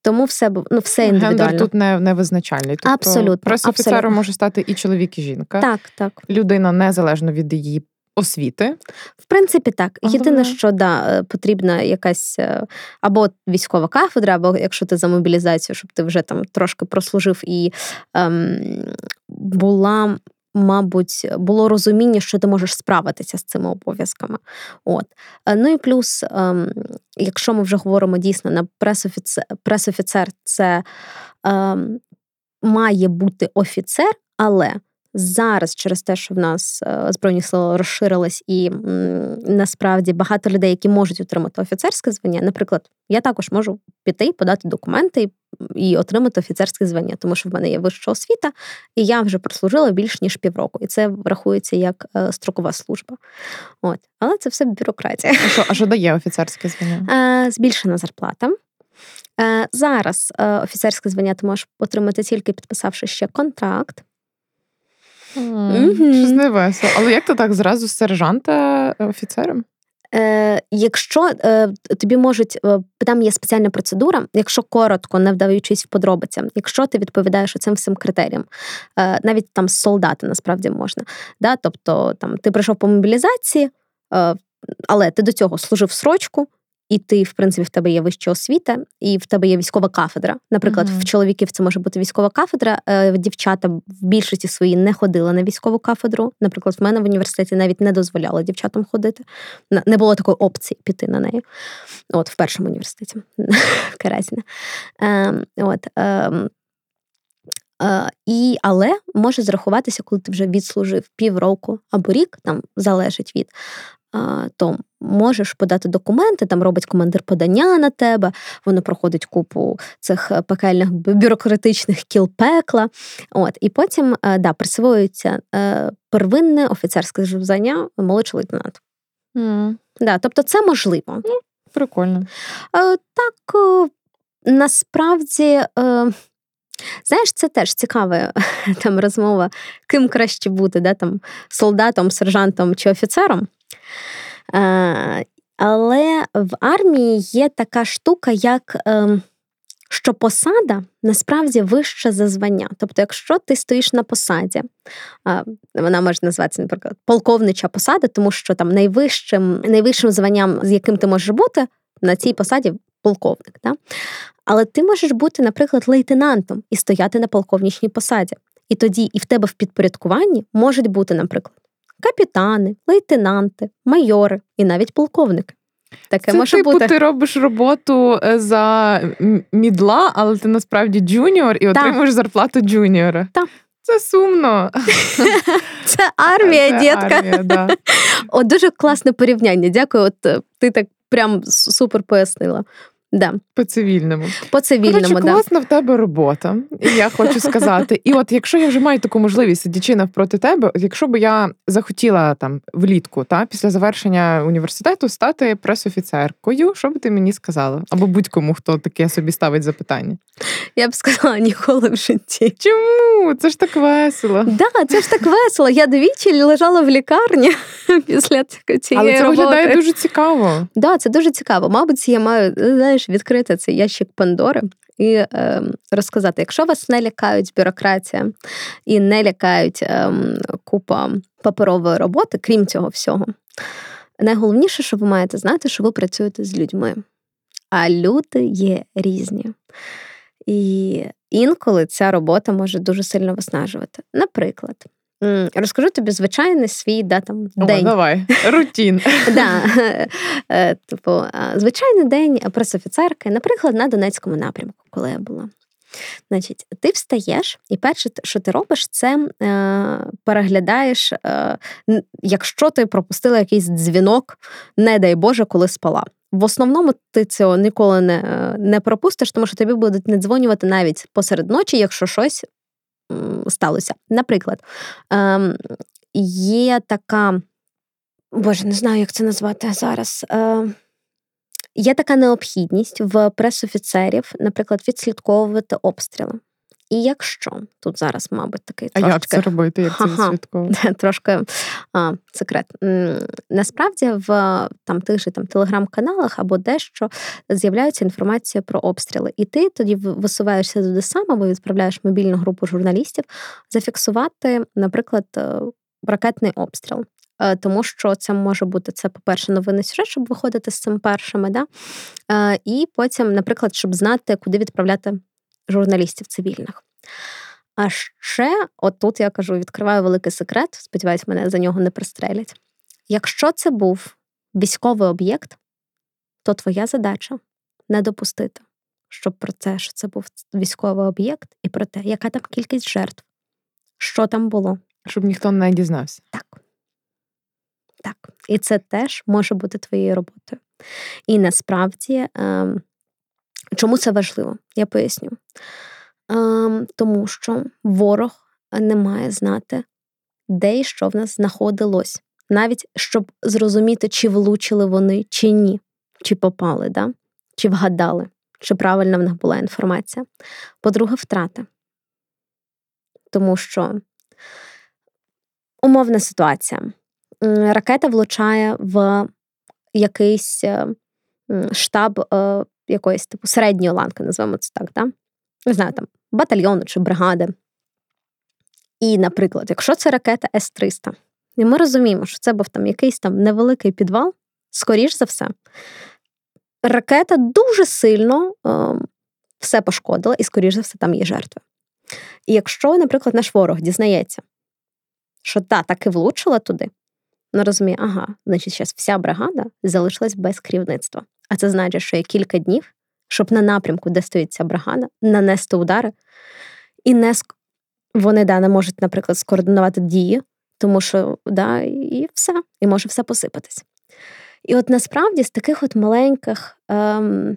Тому все ну, все індивідуально. Гендер тут не не визначальний. Тобто абсолютно. Пресофіцером може стати і чоловік, і жінка. Так, так. Людина незалежно від її освіти. В принципі, так. Але... Єдине, що да, е, потрібна якась е, або військова кафедра, або якщо ти за мобілізацію, щоб ти вже там трошки прослужив і ем, була мабуть, було розуміння, що ти можеш справитися з цими обов'язками. От. Ну і плюс, ем, якщо ми вже говоримо дійсно на пресофіцер, пресофіцер це ем, має бути офіцер, але Зараз, через те, що в нас е, збройні сили розширились, і насправді багато людей, які можуть отримати офіцерське звання. Наприклад, я також можу піти, подати документи і отримати офіцерське звання, тому що в мене є вища освіта, і я вже прослужила більш ніж півроку. І це врахується як е, строкова служба. От, але це все бюрократія. А що, а що дає офіцерське звання? Е, збільшена зарплата. Зараз офіцерське звання ти можеш отримати тільки підписавши ще контракт. Mm, Щось не весело. Але як то так зразу з сержанта е, офіцером? Е, Якщо е, тобі можуть, е, там є спеціальна процедура, якщо коротко, не вдаючись в подробицям, якщо ти відповідаєш цим всім критеріям, е, навіть там солдати насправді можна. Да? Тобто там ти прийшов по мобілізації, е, але ти до цього служив срочку і ти, в принципі, в тебе є вища освіта, і в тебе є військова кафедра. Наприклад, mm-hmm. в чоловіків це може бути військова кафедра. Е, дівчата в більшості свої не ходили на військову кафедру. Наприклад, в мене в університеті навіть не дозволяли дівчатам ходити. Не було такої опції піти на неї. От в першому університеті Каразіна. Ем, от. Ем, е, і, Але може зрахуватися, коли ти вже відслужив півроку або рік, там залежить від то можеш подати документи, там робить командир подання на тебе, воно проходить купу цих е, пекельних бюрократичних кіл пекла. От, І потім е, да, присвоюється е, первинне офіцерське звання молодший лейтенант. Mm. Да, Тобто це можливо. Ну, Прикольно. Так, насправді. Знаєш, це теж цікава там розмова, ким краще бути, да, там, солдатом, сержантом чи офіцером. Е, але в армії є така штука, як ем, що посада насправді вища за звання. Тобто, якщо ти стоїш на посаді, вона може називатися, наприклад, полковнича посада, тому що там найвищим найвищим званням, з яким ти можеш бути, на цій посаді полковник. Да? Але ти можеш бути, наприклад, лейтенантом і стояти на полковничній посаді. І тоді і в тебе в підпорядкуванні можуть бути, наприклад, капітани, лейтенанти, майори і навіть полковники. Таке Це, може типу, бути. ти робиш роботу е, за middle а, але ти насправді junior і отримуєш зарплату junior а. Так. Це сумно. Це армія, Це дітка. Армія, да. О, Дуже класне порівняння. Дякую. От е, ти так прям супер пояснила. Да. По цивільному. По цивільному, Короче, да. класна в тебе робота, і я хочу сказати. І от якщо я вже маю таку можливість сидячи навпроти тебе, якщо б я захотіла там влітку, та після завершення університету стати пресофіцеркою, що би ти мені сказала? Або будь-кому, хто таке собі ставить запитання? Я б сказала ніколи в житті. Чому? Це ж так весело. Да, це ж так весело. Я двічі лежала в лікарні після цієї Але це роботи. виглядає дуже цікаво. Да, це дуже цікаво. Мабуть, я маю знаєш, відкрити цей ящик Пандори і е, розказати, якщо вас не лякають бюрократія і не лякають е, купа паперової роботи, крім цього всього, найголовніше, що ви маєте знати, що ви працюєте з людьми. А люди є різні. І інколи ця робота може дуже сильно виснажувати. Наприклад, Розкажу тобі звичайний свій да, там, день. Давай, рутін. Да. Е, типу, Звичайний день пресофіцерки, наприклад, на Донецькому напрямку, коли я була. Значить, Ти встаєш, і перше, що ти робиш, це е, переглядаєш, е, якщо ти пропустила якийсь дзвінок, не дай Боже, коли спала. В основному ти цього ніколи не не пропустиш, тому що тобі будуть не дзвонювати навіть посеред ночі, якщо щось сталося. Наприклад, ем, є така, боже, не знаю, як це назвати зараз. Ем, є така необхідність в пресофіцерів, наприклад, відслідковувати обстріли. І якщо тут зараз, мабуть, такий трошки... А як це робити, як це відслідковувати? Трошки а, секрет. Насправді в там тих же там телеграм-каналах або дещо з'являється інформація про обстріли. І ти тоді висуваєшся туди сам або відправляєш мобільну групу журналістів зафіксувати, наприклад, е, ракетний обстріл. Е, тому що це може бути це, по-перше, новинний сюжет, щоб виходити з цим першими, да? Е, і потім, наприклад, щоб знати, куди відправляти журналістів цивільних. А ще, от тут я кажу, відкриваю великий секрет, сподіваюсь, мене за нього не пристрелять. Якщо це був військовий об'єкт, то твоя задача не допустити, щоб про те, що це був військовий об'єкт, і про те, яка там кількість жертв, що там було. Щоб ніхто не дізнався. Так. Так. І це теж може бути твоєю роботою. І насправді, ем, чому це важливо? Я поясню. Ем, тому що ворог не має знати, де і що в нас знаходилось, навіть щоб зрозуміти, чи влучили вони, чи ні, чи попали, да? чи вгадали, чи правильна в них була інформація. По-друге, втрати. Тому що умовна ситуація. Ракета влучає в якийсь е, штаб е, якоїсь типу середньої ланки, називаємо це так, да? не знаю, там батальйону чи бригади. І, наприклад, якщо це ракета С-300, і ми розуміємо, що це був там якийсь там невеликий підвал, скоріш за все, ракета дуже сильно е, все пошкодила, і, скоріш за все, там є жертви. І якщо, наприклад, наш ворог дізнається, що та таки влучила туди, ну розуміє, ага, значить, зараз вся бригада залишилась без керівництва. А це значить, що є кілька днів, щоб на напрямку, де стоїть ця бригада, нанести удари, і не вони да, не можуть, наприклад, скоординувати дії, тому що да, і все, і може все посипатись. І от насправді з таких от маленьких ем,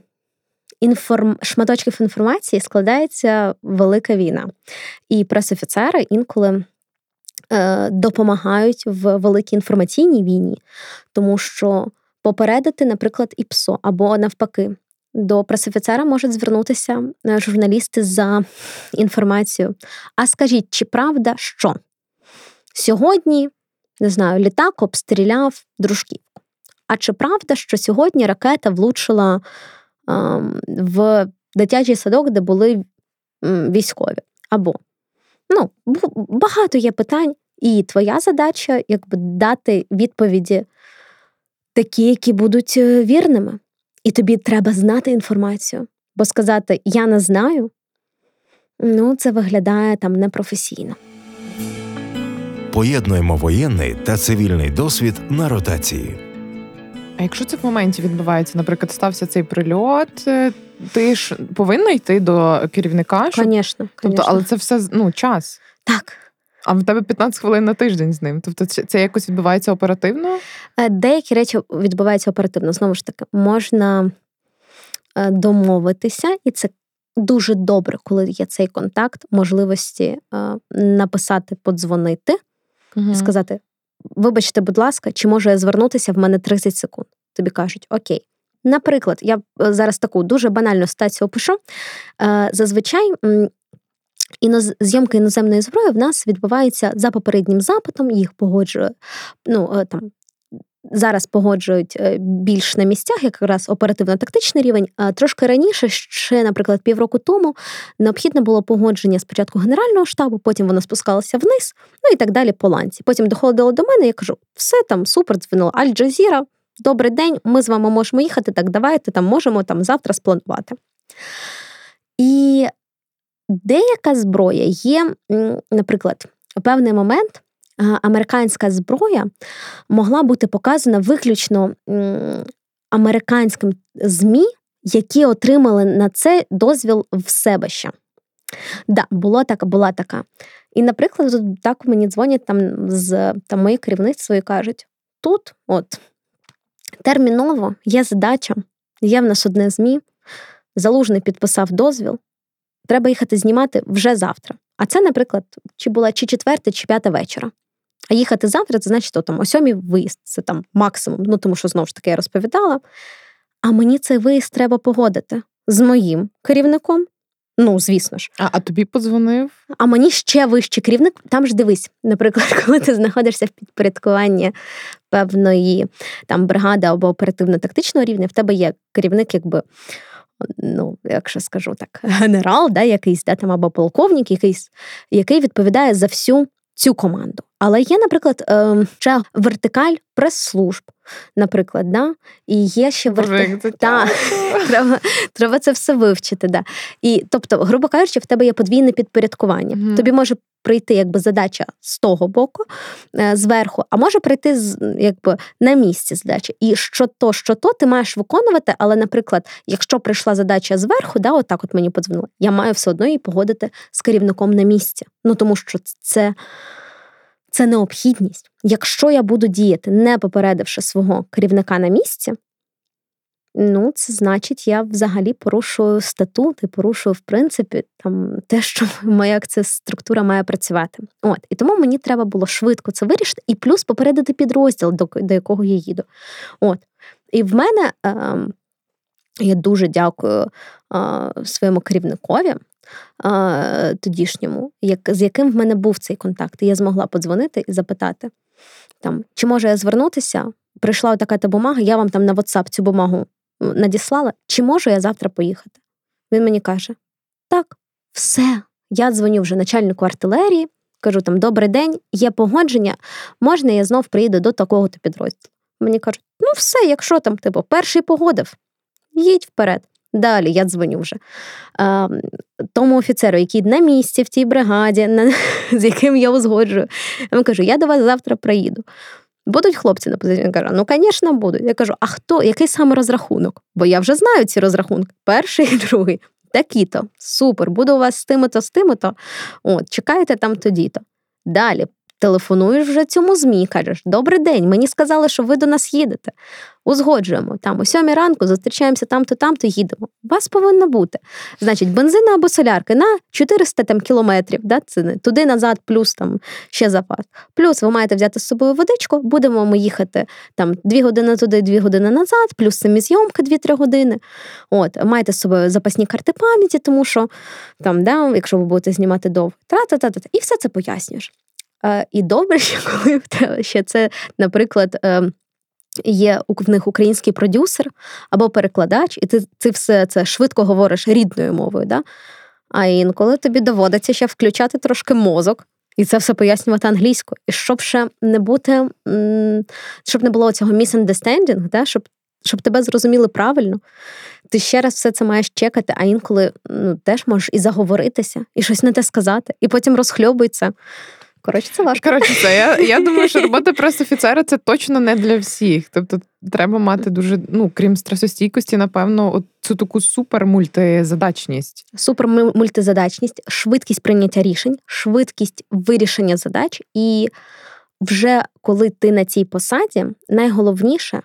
інформ... шматочків інформації складається велика війна. І пресофіцери інколи е, допомагають в великій інформаційній війні, тому що попередити, наприклад, ІПСО або навпаки. До пресофіцера можуть звернутися е, журналісти за інформацією. А скажіть, чи правда, що сьогодні, не знаю, літак обстріляв дружківку? А чи правда, що сьогодні ракета влучила ем, в дитячий садок, де були військові? Або ну, багато є питань, і твоя задача якби дати відповіді такі, які будуть е, вірними. І тобі треба знати інформацію. Бо сказати Я не знаю, ну, це виглядає там непрофесійно. Поєднуємо воєнний та цивільний досвід на ротації. А якщо це в моменті відбувається, наприклад, стався цей прильот, е, ти ж повинна йти до керівника? Щоб... Тобто, але це все ну, час. Так. А в тебе 15 хвилин на тиждень з ним. Тобто це якось відбувається оперативно? Е, деякі речі відбуваються оперативно. Знову ж таки, можна е, домовитися, і це дуже добре, коли є цей контакт, можливості е, написати, подзвонити угу. і сказати: Вибачте, будь ласка, чи можу я звернутися в мене 30 секунд? Тобі кажуть, окей. Наприклад, я зараз таку дуже банальну ситуацію опишу. Зазвичай Іноз... зйомки іноземної зброї в нас відбуваються за попереднім запитом, їх погоджує. ну, е, там, Зараз погоджують е, більш на місцях, якраз оперативно-тактичний рівень. Трошки раніше, ще, наприклад, півроку тому, необхідне було погодження спочатку Генерального штабу, потім воно спускалося вниз, ну і так далі по ланці. Потім доходило до мене, я кажу: все там супер, дзвонила Аль-Джазіра, добрий день, ми з вами можемо їхати, так давайте там можемо там завтра спланувати. І Деяка зброя є, наприклад, у певний момент американська зброя могла бути показана виключно американським ЗМІ, які отримали на це дозвіл в себе ще. Да, було так, була така. І, наприклад, так мені дзвонять там з там, моє керівництво і кажуть: тут от терміново є задача, є в нас одне ЗМІ, залужний підписав дозвіл, треба їхати знімати вже завтра. А це, наприклад, чи була чи четверта, чи п'ята вечора. А їхати завтра, це значить, то там о сьомій виїзд, це там максимум. Ну тому що знову ж таки я розповідала. А мені цей виїзд треба погодити з моїм керівником. Ну, звісно ж. А а тобі подзвонив? А мені ще вищий керівник. Там ж дивись, наприклад, коли ти знаходишся в підпорядкуванні певної там бригади або оперативно-тактичного рівня, в тебе є керівник, якби ну, якщо скажу так, генерал, да, якийсь да, там, або полковник, якийсь, який відповідає за всю цю команду. Але є, наприклад, ем, ще вертикаль прес-служб, наприклад, да? і є ще вертикаль. Та, треба треба це все вивчити. Да. І, Тобто, грубо кажучи, в тебе є подвійне підпорядкування. Mm-hmm. Тобі може прийти якби задача з того боку, е, зверху, а може прийти якби на місці задача. І що то, що то, ти маєш виконувати, але, наприклад, якщо прийшла задача зверху, да, отак от мені подзвонили, я маю все одно її погодити з керівником на місці. Ну тому що це це необхідність. Якщо я буду діяти, не попередивши свого керівника на місці, ну, це значить, я взагалі порушую статут і порушую, в принципі, там те, що моя ця структура має працювати. От, І тому мені треба було швидко це вирішити, і плюс попередити підрозділ, до, до якого я їду. От. І в мене е, я дуже дякую е, своєму керівникові а, тодішньому, як, з яким в мене був цей контакт. І я змогла подзвонити і запитати, там, чи можу я звернутися? Прийшла така та бумага, я вам там на WhatsApp цю бумагу надіслала, чи можу я завтра поїхати? Він мені каже: так, все. Я дзвоню вже начальнику артилерії, кажу там: добрий день, є погодження, можна я знов приїду до такого-то підрозділу. Мені кажуть, ну все, якщо там, типу, перший погодив, їдь вперед. Далі я дзвоню вже а, тому офіцеру, який на місці в тій бригаді, на, з яким я узгоджую. Я вам кажу, я до вас завтра приїду. Будуть хлопці на позиції? Він каже, ну, звісно, будуть. Я кажу, а хто, який саме розрахунок? Бо я вже знаю ці розрахунки. Перший і другий. Такі-то. Супер, буду у вас з тими-то, з тими-то. От, чекайте там тоді-то. Далі Телефонуєш вже цьому ЗМІ, кажеш, добрий день, мені сказали, що ви до нас їдете. Узгоджуємо там о сьомій ранку, зустрічаємося там-то, там-то їдемо. Вас повинно бути. Значить, бензина або солярки на 400 там, кілометрів, да, це туди назад, плюс там ще запас. Плюс ви маєте взяти з собою водичку, будемо ми їхати там дві години туди, дві години назад, плюс самі зйомки 2-3 години. От, Маєте з собою запасні карти пам'яті, тому що там, да, якщо ви будете знімати довго, та-та-та-та, і все це пояснюєш. Е, і добре, що коли тебе ще це, наприклад, е, є в них український продюсер або перекладач, і ти ти все це швидко говориш рідною мовою. Да? А інколи тобі доводиться ще включати трошки мозок. І це все пояснювати англійською. І щоб ще не бути, щоб не було цього misunderstanding, да? щоб щоб тебе зрозуміли правильно, ти ще раз все це маєш чекати, а інколи ну, теж можеш і заговоритися, і щось не те сказати, і потім розхльобується. Коротше, це важко. Коротше, це я я думаю, що робота прес-офіцера це точно не для всіх. Тобто, треба мати дуже, ну крім стресостійкості, напевно, от цю таку супер мультизадачність. Супер мультизадачність, швидкість прийняття рішень, швидкість вирішення задач. І вже коли ти на цій посаді, найголовніше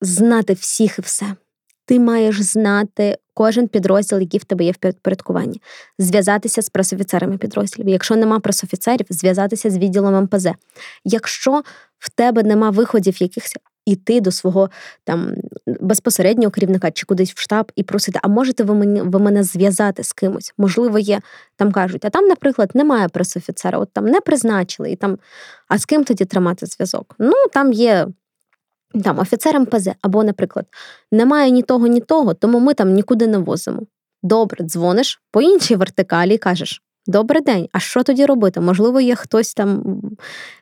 знати всіх і все. Ти маєш знати кожен підрозділ, який в тебе є в підпорядкуванні, зв'язатися з пресофіцерами підрозділів. Якщо нема пресофіцерів, зв'язатися з відділом МПЗ. Якщо в тебе нема виходів якихось. Іти до свого там безпосереднього керівника чи кудись в штаб і просити, а можете ви мені ви мене зв'язати з кимось? Можливо, є там кажуть, а там, наприклад, немає пресофіцера, от там не призначили, і там, а з ким тоді тримати зв'язок? Ну там є там офіцер МПЗ, або, наприклад, немає ні того, ні того, тому ми там нікуди не возимо. Добре, дзвониш по іншій вертикалі і кажеш: Добрий день, а що тоді робити? Можливо, є хтось там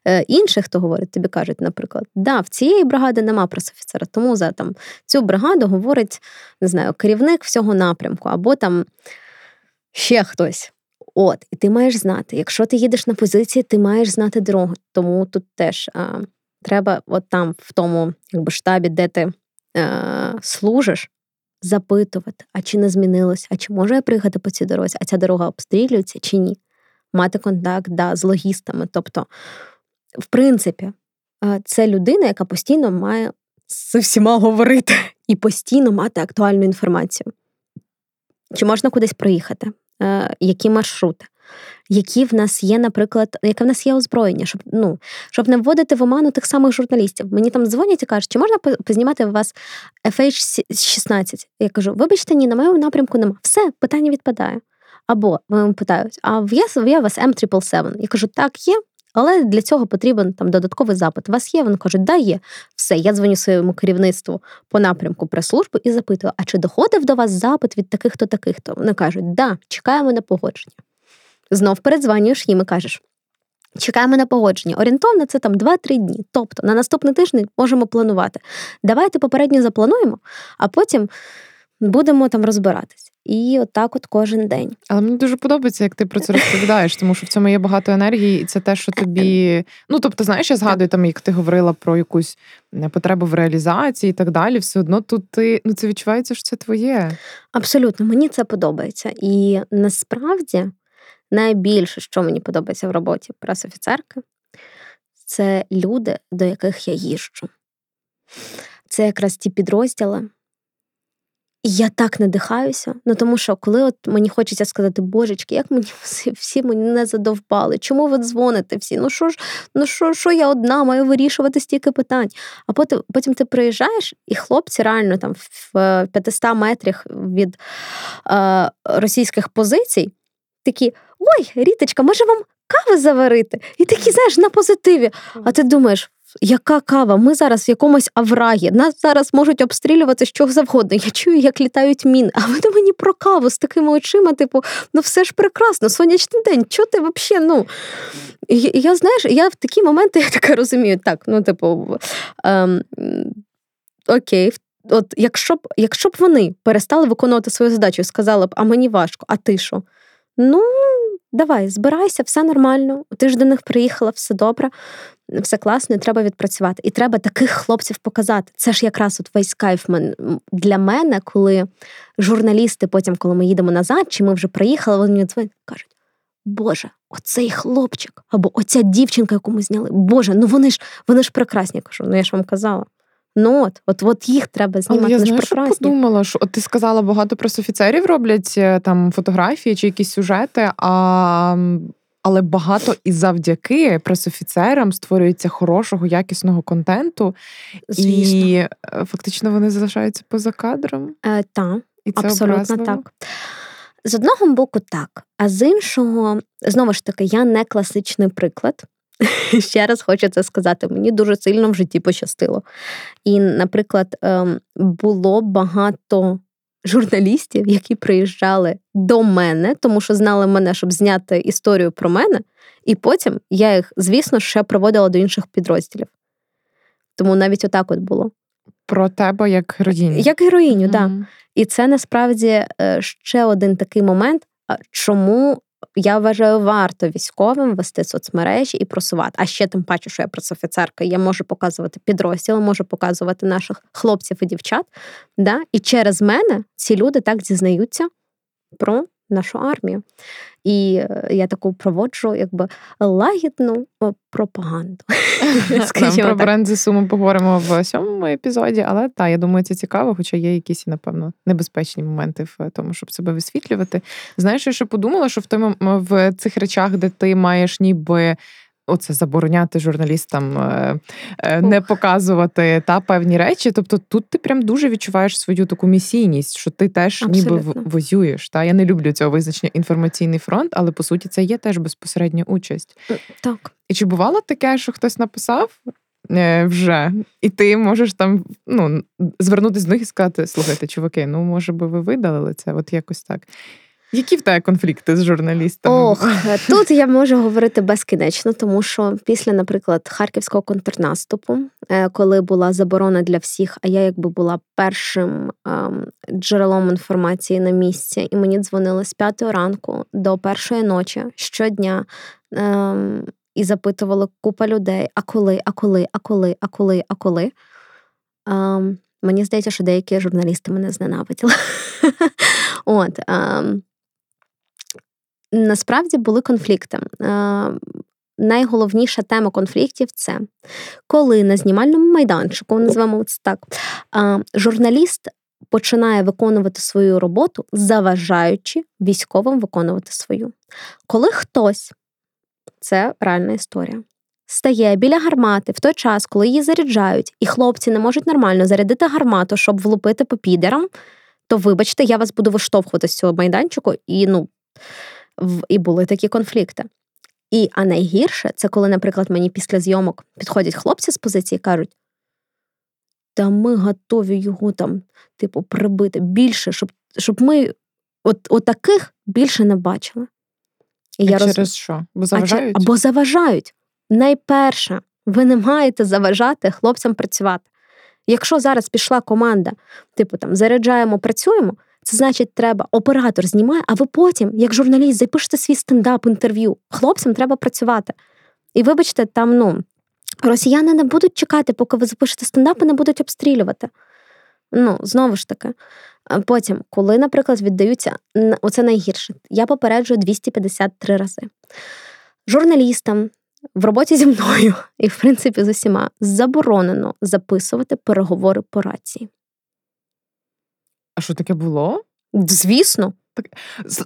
е, інший, хто говорить, тобі кажуть, наприклад, да, в цієї бригади нема пресофіцера, тому за там цю бригаду говорить не знаю, керівник всього напрямку, або там ще хтось. От, і ти маєш знати, якщо ти їдеш на позиції, ти маєш знати дорогу. Тому тут теж а, треба, от там, в тому якби, штабі, де ти е, служиш, запитувати, а чи не змінилось, а чи можу я приїхати по цій дорозі, а ця дорога обстрілюється чи ні. Мати контакт да, з логістами. Тобто, в принципі, е, це людина, яка постійно має з всіма говорити і постійно мати актуальну інформацію. Чи можна кудись проїхати? Е, які маршрути? Які в нас є, наприклад, яке в нас є озброєння, щоб ну щоб не вводити в оману тих самих журналістів. Мені там дзвонять і кажуть, чи можна познімати у вас FH-16? Я кажу, вибачте, ні, на моєму напрямку нема. Все, питання відпадає. Або вони питають, а є, у вас М777? Я кажу, так, є. Але для цього потрібен там додатковий запит. У вас є? Вони кажуть, да, є. Все, я дзвоню своєму керівництву по напрямку прес-служби і запитую: а чи доходив до вас запит від таких-то, таких-то? Вони кажуть, да, чекаємо на погодження. Знов передзванюєш їм і кажеш: Чекаємо на погодження. Орієнтовно це там 2-3 дні. Тобто на наступний тиждень можемо планувати. Давайте попередньо заплануємо, а потім будемо там розбиратись. І отак, от кожен день. Але мені дуже подобається, як ти про це розповідаєш, тому що в цьому є багато енергії, і це те, що тобі. Ну тобто, знаєш, я згадую там, як ти говорила про якусь е, потребу в реалізації і так далі. Все одно тут ти ну це відчувається, що це твоє. Абсолютно, мені це подобається. І насправді найбільше, що мені подобається в роботі прес-офіцерки, це люди, до яких я їжджу. Це якраз ті підрозділи. І я так надихаюся. Ну тому що коли от мені хочеться сказати, божечки, як мені всі, всі мені не задовбали, чому ви дзвоните всі? Ну що ж, ну що, що я одна маю вирішувати стільки питань? А потім потім ти приїжджаєш, і хлопці реально там в 500 метрах від е, російських позицій такі: ой, Ріточка, може вам кави заварити? І такі, знаєш, на позитиві. А ти думаєш, яка кава? Ми зараз в якомусь аврагі. Нас зараз можуть обстрілювати що завгодно. Я чую, як літають міни. А вони мені про каву з такими очима, типу, ну все ж прекрасно, сонячний день. Чого ти взагалі? Ну я, я знаєш, я в такі моменти я таке розумію. Так, ну, типу, ем, окей. От якщо б якщо б вони перестали виконувати свою задачу і сказали б, а мені важко, а ти що? Ну, давай, збирайся, все нормально. Ти ж до них приїхала, все добре, все класно, і треба відпрацювати. І треба таких хлопців показати. Це ж якраз от весь кайф для мене, коли журналісти, потім, коли ми їдемо назад, чи ми вже приїхали, вони мені дзвонять, кажуть. Боже, оцей хлопчик або оця дівчинка, яку ми зняли. Боже, ну вони ж вони ж прекрасні. Кажу, ну я ж вам казала. Ну от, от от їх треба знімати. Але я знаю, що подумала, що от ти сказала, багато пресофіцерів роблять е, там фотографії чи якісь сюжети, а але багато і завдяки пресофіцерам створюється хорошого, якісного контенту, Звісно. і е, фактично вони залишаються поза кадром. Е, Так, абсолютно образливо. так. З одного боку, так, а з іншого, знову ж таки, я не класичний приклад. Ще раз хочу це сказати, мені дуже сильно в житті пощастило. І, наприклад, ем, було багато журналістів, які приїжджали до мене, тому що знали мене, щоб зняти історію про мене, і потім я їх, звісно, ще проводила до інших підрозділів. Тому навіть отак от було. Про тебе як героїню. Як героїню, так. Mm-hmm. Да. І це насправді е, ще один такий момент, чому я вважаю, варто військовим вести соцмережі і просувати. А ще тим паче, що я працофіцерка, я можу показувати підрозділи, можу показувати наших хлопців і дівчат. Да? І через мене ці люди так дізнаються про нашу армію. І е, я таку проводжу якби лагідну е, пропаганду. Скажімо Про бренд суму поговоримо в сьомому епізоді, але та, я думаю, це цікаво, хоча є якісь, напевно, небезпечні моменти в тому, щоб себе висвітлювати. Знаєш, я ще подумала, що в тому в цих речах, де ти маєш ніби оце забороняти журналістам е, е, не показувати та певні речі. Тобто тут ти прям дуже відчуваєш свою таку місійність, що ти теж Абсолютно. ніби воюєш. Та я не люблю цього визначення інформаційний фронт, але по суті це є теж безпосередня участь. Е, так. І чи бувало таке, що хтось написав? Вже і ти можеш там ну звернутися до них і сказати: слухайте, чуваки, ну може би ви видалили це? От якось так. Які в тебе конфлікти з журналістами? Ох, тут я можу говорити безкінечно, тому що після, наприклад, харківського контрнаступу, е, коли була заборона для всіх, а я якби була першим ем, джерелом інформації на місці, і мені дзвонили з п'ятої ранку до першої ночі щодня. Ем, і запитували купа людей: а коли, а коли, а коли, а коли, а коли. Ем, мені здається, що деякі журналісти мене зненавиділи. От, ем, насправді були конфлікти. Е, найголовніша тема конфліктів це коли на знімальному майданчику, називаємо це так, е, журналіст починає виконувати свою роботу, заважаючи військовим виконувати свою. Коли хтось, це реальна історія. Стає біля гармати в той час, коли її заряджають, і хлопці не можуть нормально зарядити гармату, щоб влупити по підерам, то вибачте, я вас буду виштовхувати з цього майданчику, і ну і були такі конфлікти. І а найгірше це коли, наприклад, мені після зйомок підходять хлопці з позиції і кажуть: та ми готові його там, типу, прибити більше, щоб щоб ми от, от таких більше не бачили. І я Через роз... що? Бо заважають? Або заважають. Найперше, ви не маєте заважати хлопцям працювати. Якщо зараз пішла команда, типу там заряджаємо, працюємо, це значить, треба оператор знімає, а ви потім, як журналіст, запишете свій стендап-інтерв'ю. Хлопцям треба працювати. І вибачте, там ну, росіяни не будуть чекати, поки ви запишете стендап і не будуть обстрілювати. Ну, знову ж таки. Потім, коли, наприклад, віддаються, оце найгірше, я попереджую 253 рази. Журналістам в роботі зі мною і, в принципі, з усіма заборонено записувати переговори по рації. Що таке було? Звісно. Так,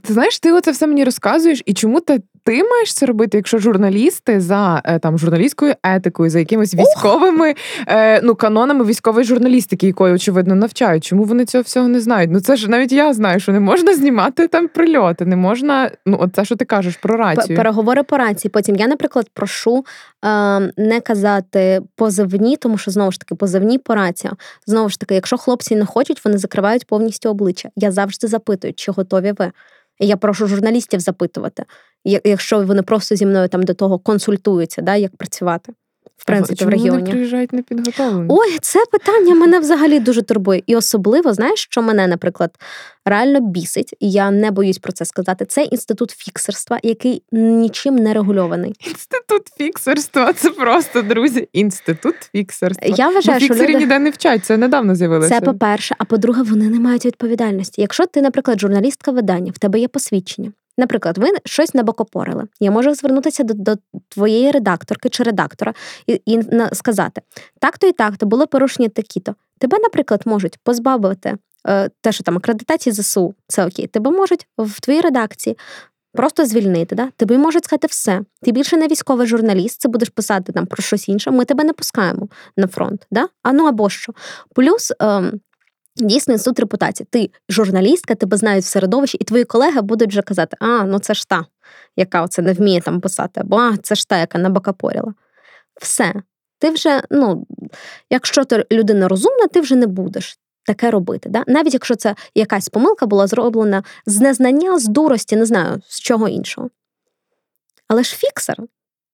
Ти знаєш, ти оце все мені розказуєш, і чому ти ти маєш це робити, якщо журналісти за е, там журналістською етикою, за якимись військовими е, ну канонами військової журналістики, якої очевидно навчають? Чому вони цього всього не знають? Ну це ж навіть я знаю, що не можна знімати там прильоти, не можна. Ну, от це, що ти кажеш про рацію. Переговори по рації. Потім я, наприклад, прошу е, не казати позивні, тому що знову ж таки позивні по рація. Знову ж таки, якщо хлопці не хочуть, вони закривають повністю обличчя. Я завжди запитую, чи готові ви. Я прошу журналістів запитувати, якщо вони просто зі мною там до того консультуються, да, як працювати в принципі Чому в регіоні. Вони приїжджають непідготовлені? Ой, це питання мене взагалі дуже турбує. І особливо, знаєш, що мене, наприклад, реально бісить, і я не боюсь про це сказати. Це інститут фіксерства, який нічим не регульований. Інститут фіксерства це просто друзі. Інститут фіксерства. Я вважаю, Бо що люди... ніде не вчать. Це недавно з'явилося. Це по-перше, а по-друге, вони не мають відповідальності. Якщо ти, наприклад, журналістка видання, в тебе є посвідчення. Наприклад, ви щось накосопорили. Я можу звернутися до до твоєї редакторки чи редактора і і сказати: так-то і так-то було порушення такі-то. Тебе, наприклад, можуть позбавити е, те, що там акредитації ЗСУ, це окей. Тебе можуть в твоїй редакції. Просто звільнити, да? тобі можуть сказати все. Ти більше не військовий журналіст, це будеш писати там про щось інше. Ми тебе не пускаємо на фронт. Да? А ну або що. Плюс ем, Дійсно, інститут репутації. Ти журналістка, тебе знають в середовищі, і твої колеги будуть вже казати: а, ну це ж та, яка оце не вміє там писати, або а, це ж та, яка набакапоріла. Все. Ти вже, ну, якщо ти людина розумна, ти вже не будеш таке робити. Да? Навіть якщо це якась помилка була зроблена з незнання, з дурості, не знаю, з чого іншого. Але ж фіксер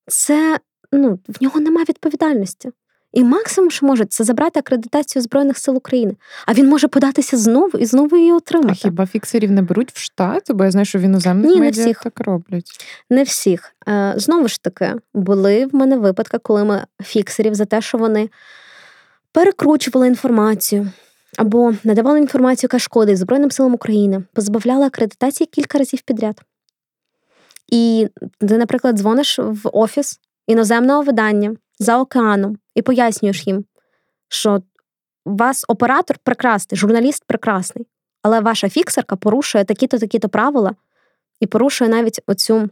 це ну, в нього немає відповідальності. І максимум, що може, це забрати акредитацію Збройних сил України. А він може податися знову і знову її отримати. А хіба фіксерів не беруть в штат? Бо я знаю, що в іноземних Ні, медіа не всіх. так роблять. Не всіх. Е, знову ж таки, були в мене випадки, коли ми фіксерів за те, що вони перекручували інформацію. Або надавали інформацію, яка шкодить Збройним силам України, позбавляли акредитації кілька разів підряд. І ти, наприклад, дзвониш в офіс іноземного видання за океаном і пояснюєш їм, що вас оператор прекрасний, журналіст прекрасний, але ваша фіксерка порушує такі-то, такі-то правила і порушує навіть оцю.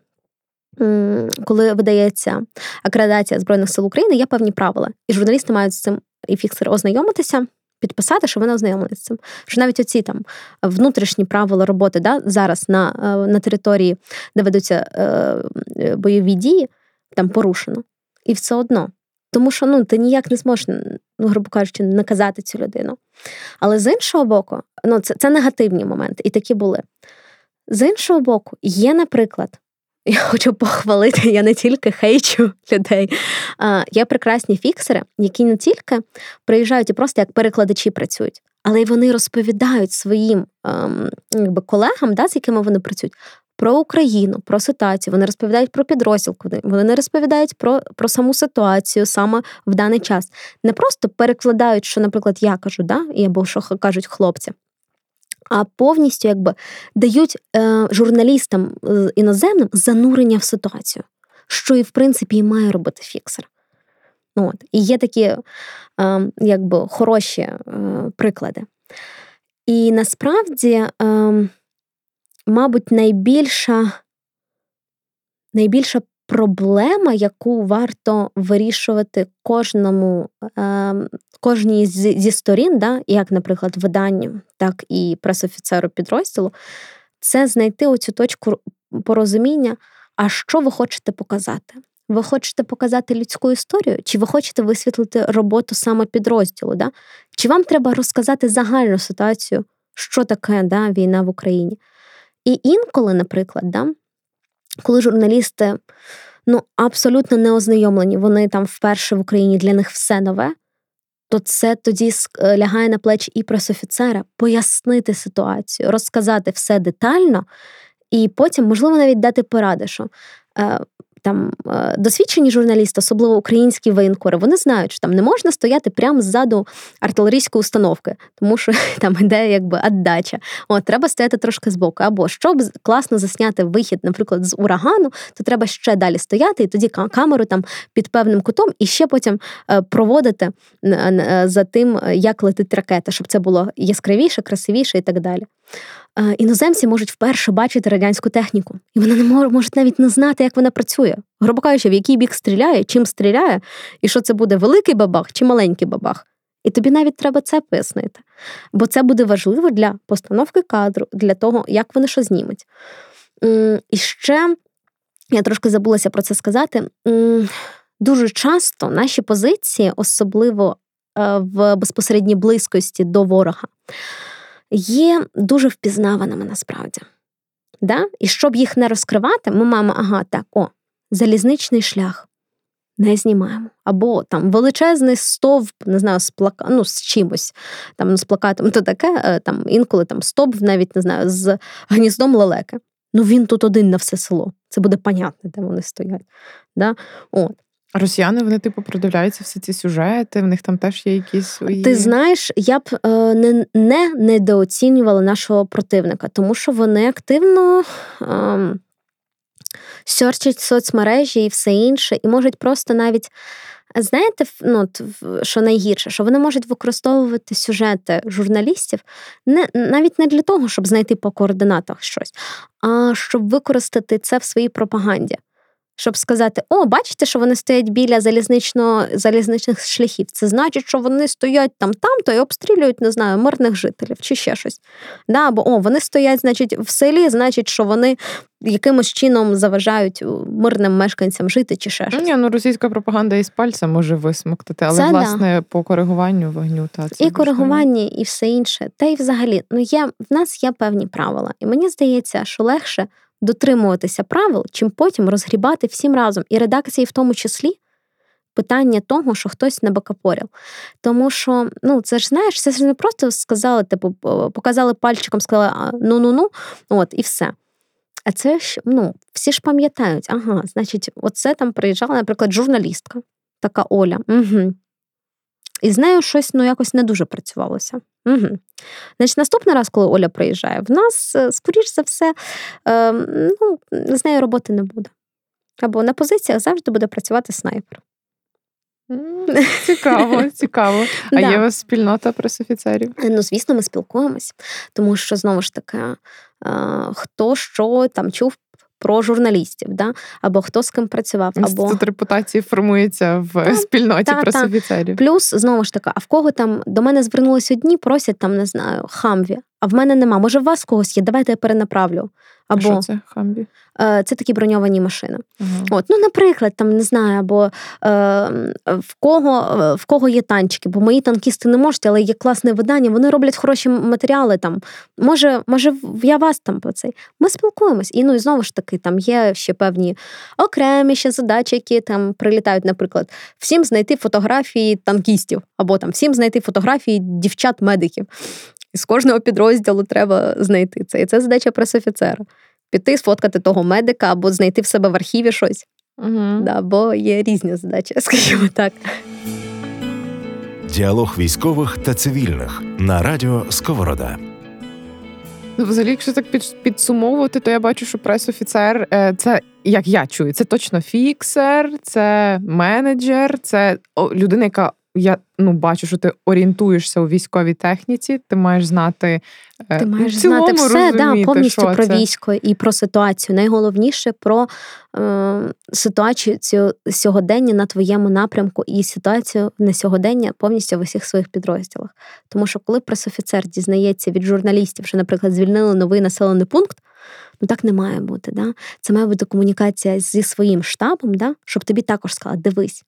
Коли видається акредитація Збройних сил України, є певні правила. І журналісти мають з цим і фіксери ознайомитися, підписати, що вони ознайомилися з цим. Що навіть оці там внутрішні правила роботи да, зараз на е, на території, де ведуться е, бойові дії, там порушено. І все одно тому що ну, ти ніяк не зможеш, ну, грубо кажучи, наказати цю людину. Але з іншого боку, ну, це, це негативні моменти, і такі були. З іншого боку, є, наприклад, я хочу похвалити, я не тільки хейчу людей. А, Є прекрасні фіксери, які не тільки приїжджають і просто як перекладачі працюють, але й вони розповідають своїм ем, якби, колегам, да, з якими вони працюють, про Україну, про ситуацію. Вони розповідають про підрозділ, вони не розповідають про про саму ситуацію саме в даний час. Не просто перекладають, що, наприклад, я кажу, да, або що кажуть хлопці. А повністю якби дають е, журналістам е, іноземним занурення в ситуацію, що і в принципі і має робити фіксер. От. І є такі е, якби хороші е, приклади. І насправді ем, мабуть, найбільша найбільша проблема, яку варто вирішувати кожному, е, кожній зі сторін, да, як, наприклад, виданню, так і пресофіцеру підрозділу, це знайти оцю точку порозуміння, а що ви хочете показати. Ви хочете показати людську історію, чи ви хочете висвітлити роботу саме підрозділу? Да? Чи вам треба розказати загальну ситуацію, що таке да, війна в Україні? І інколи, наприклад, да, коли журналісти ну, абсолютно не ознайомлені, вони там вперше в Україні для них все нове, то це тоді е, лягає на плечі і пресофіцера пояснити ситуацію, розказати все детально, і потім, можливо, навіть дати поради, що е, там е, досвідчені журналісти, особливо українські воєнкори, вони знають, що там не можна стояти прямо ззаду артилерійської установки, тому що там іде якби віддача. От треба стояти трошки збоку. Або щоб класно засняти вихід, наприклад, з урагану, то треба ще далі стояти, і тоді камеру там під певним кутом, і ще потім е, проводити е, за тим, як летить ракета, щоб це було яскравіше, красивіше і так далі. Е, іноземці можуть вперше бачити радянську техніку, і вони не можуть навіть не знати, як вона працює. Грубо кажучи, в який бік стріляє, чим стріляє, і що це буде великий бабах чи маленький бабах. І тобі навіть треба це пояснити. Бо це буде важливо для постановки кадру, для того, як вони що знімуть. І ще я трошки забулася про це сказати. Дуже часто наші позиції, особливо е, в безпосередній близькості до ворога, є дуже впізнаваними насправді. Да? І щоб їх не розкривати, ми маємо, ага, так, о, залізничний шлях. Не знімаємо. Або там величезний стовп, не знаю, з плака... ну, з чимось, там, з плакатом, то таке, е, там, інколи там стовп, навіть не знаю, з гніздом лелеки. Ну він тут один на все село. Це буде понятно, де вони стоять. Да? От. Росіяни вони типу продивляються всі ці сюжети, в них там теж є якісь свої. Ти знаєш, я б е, не не недооцінювала нашого противника, тому що вони активно е, сьорчать соцмережі і все інше, і можуть просто навіть. Знаєте, ну, що найгірше, що вони можуть використовувати сюжети журналістів не навіть не для того, щоб знайти по координатах щось, а щоб використати це в своїй пропаганді щоб сказати: о, бачите, що вони стоять біля залізничного залізничних шляхів. Це значить, що вони стоять там, там то і обстрілюють, не знаю, мирних жителів чи ще щось. Да, Або о, вони стоять, значить, в селі, значить, що вони якимось чином заважають мирним мешканцям жити чи ще щось. Ні, ну російська пропаганда із пальця може висмоктати, але це, власне да. по коригуванню вогню та це і коригування, і все інше. Та й взагалі, ну є в нас є певні правила, і мені здається, що легше дотримуватися правил, чим потім розгрібати всім разом, і редакції в тому числі. Питання того, що хтось не бакапорив. Тому що, ну, це ж знаєш, це ж не просто сказали, типу, показали пальчиком, сказали ну-ну-ну, от, і все. А це ж, ну, всі ж пам'ятають, ага, значить, оце там приїжджала, наприклад, журналістка, така Оля. Угу. І з нею щось ну, якось не дуже працювалося. Угу. Значить, Наступний раз, коли Оля приїжджає, в нас, е, скоріш за все, е, ну, з нею роботи не буде. Або на позиціях завжди буде працювати снайпер. Цікаво, цікаво. А да. є у вас спільнота пресофіцерів? Е, ну, звісно, ми спілкуємось, тому що знову ж таки, е, хто що там чув про журналістів, да? або хто з ким працював. або... Тут репутації формується в та, спільноті та, пресофіцерів. Плюс, знову ж таки, а в кого там до мене звернулись одні, просять там, не знаю, хамві, а в мене нема. Може, у вас когось є, давайте я перенаправлю. Або що це хамбі? Е, це такі броньовані машини. Uh-huh. От, Ну, наприклад, там не знаю, або е, в кого в кого є танчики, бо мої танкісти не можуть, але є класне видання, вони роблять хороші матеріали. Там. Може, може, я вас там по цей. Ми спілкуємось. І ну і знову ж таки, там є ще певні окремі ще задачі, які там прилітають, наприклад, всім знайти фотографії танкістів, або там всім знайти фотографії дівчат-медиків. І з кожного підрозділу треба знайти це. І це задача пресофіцера. Піти, сфоткати того медика або знайти в себе в архіві щось. Угу. Да, Бо є різні задачі, скажімо так. Діалог військових та цивільних на радіо Сковорода. Ну, взагалі, якщо так підсумовувати, то я бачу, що пресофіцер е, це як я чую, це точно фіксер, це менеджер, це людина, яка я ну бачу, що ти орієнтуєшся у військовій техніці. Ти маєш знати е, Ти маєш знати все да, повністю про це. військо і про ситуацію. Найголовніше про е, ситуацію сьогодення на твоєму напрямку і ситуацію на сьогодення повністю в усіх своїх підрозділах. Тому що коли пресофіцер дізнається від журналістів, що, наприклад, звільнили новий населений пункт. Ну так не має бути. Да? Це має бути комунікація зі своїм штабом, да? щоб тобі також сказали, дивись,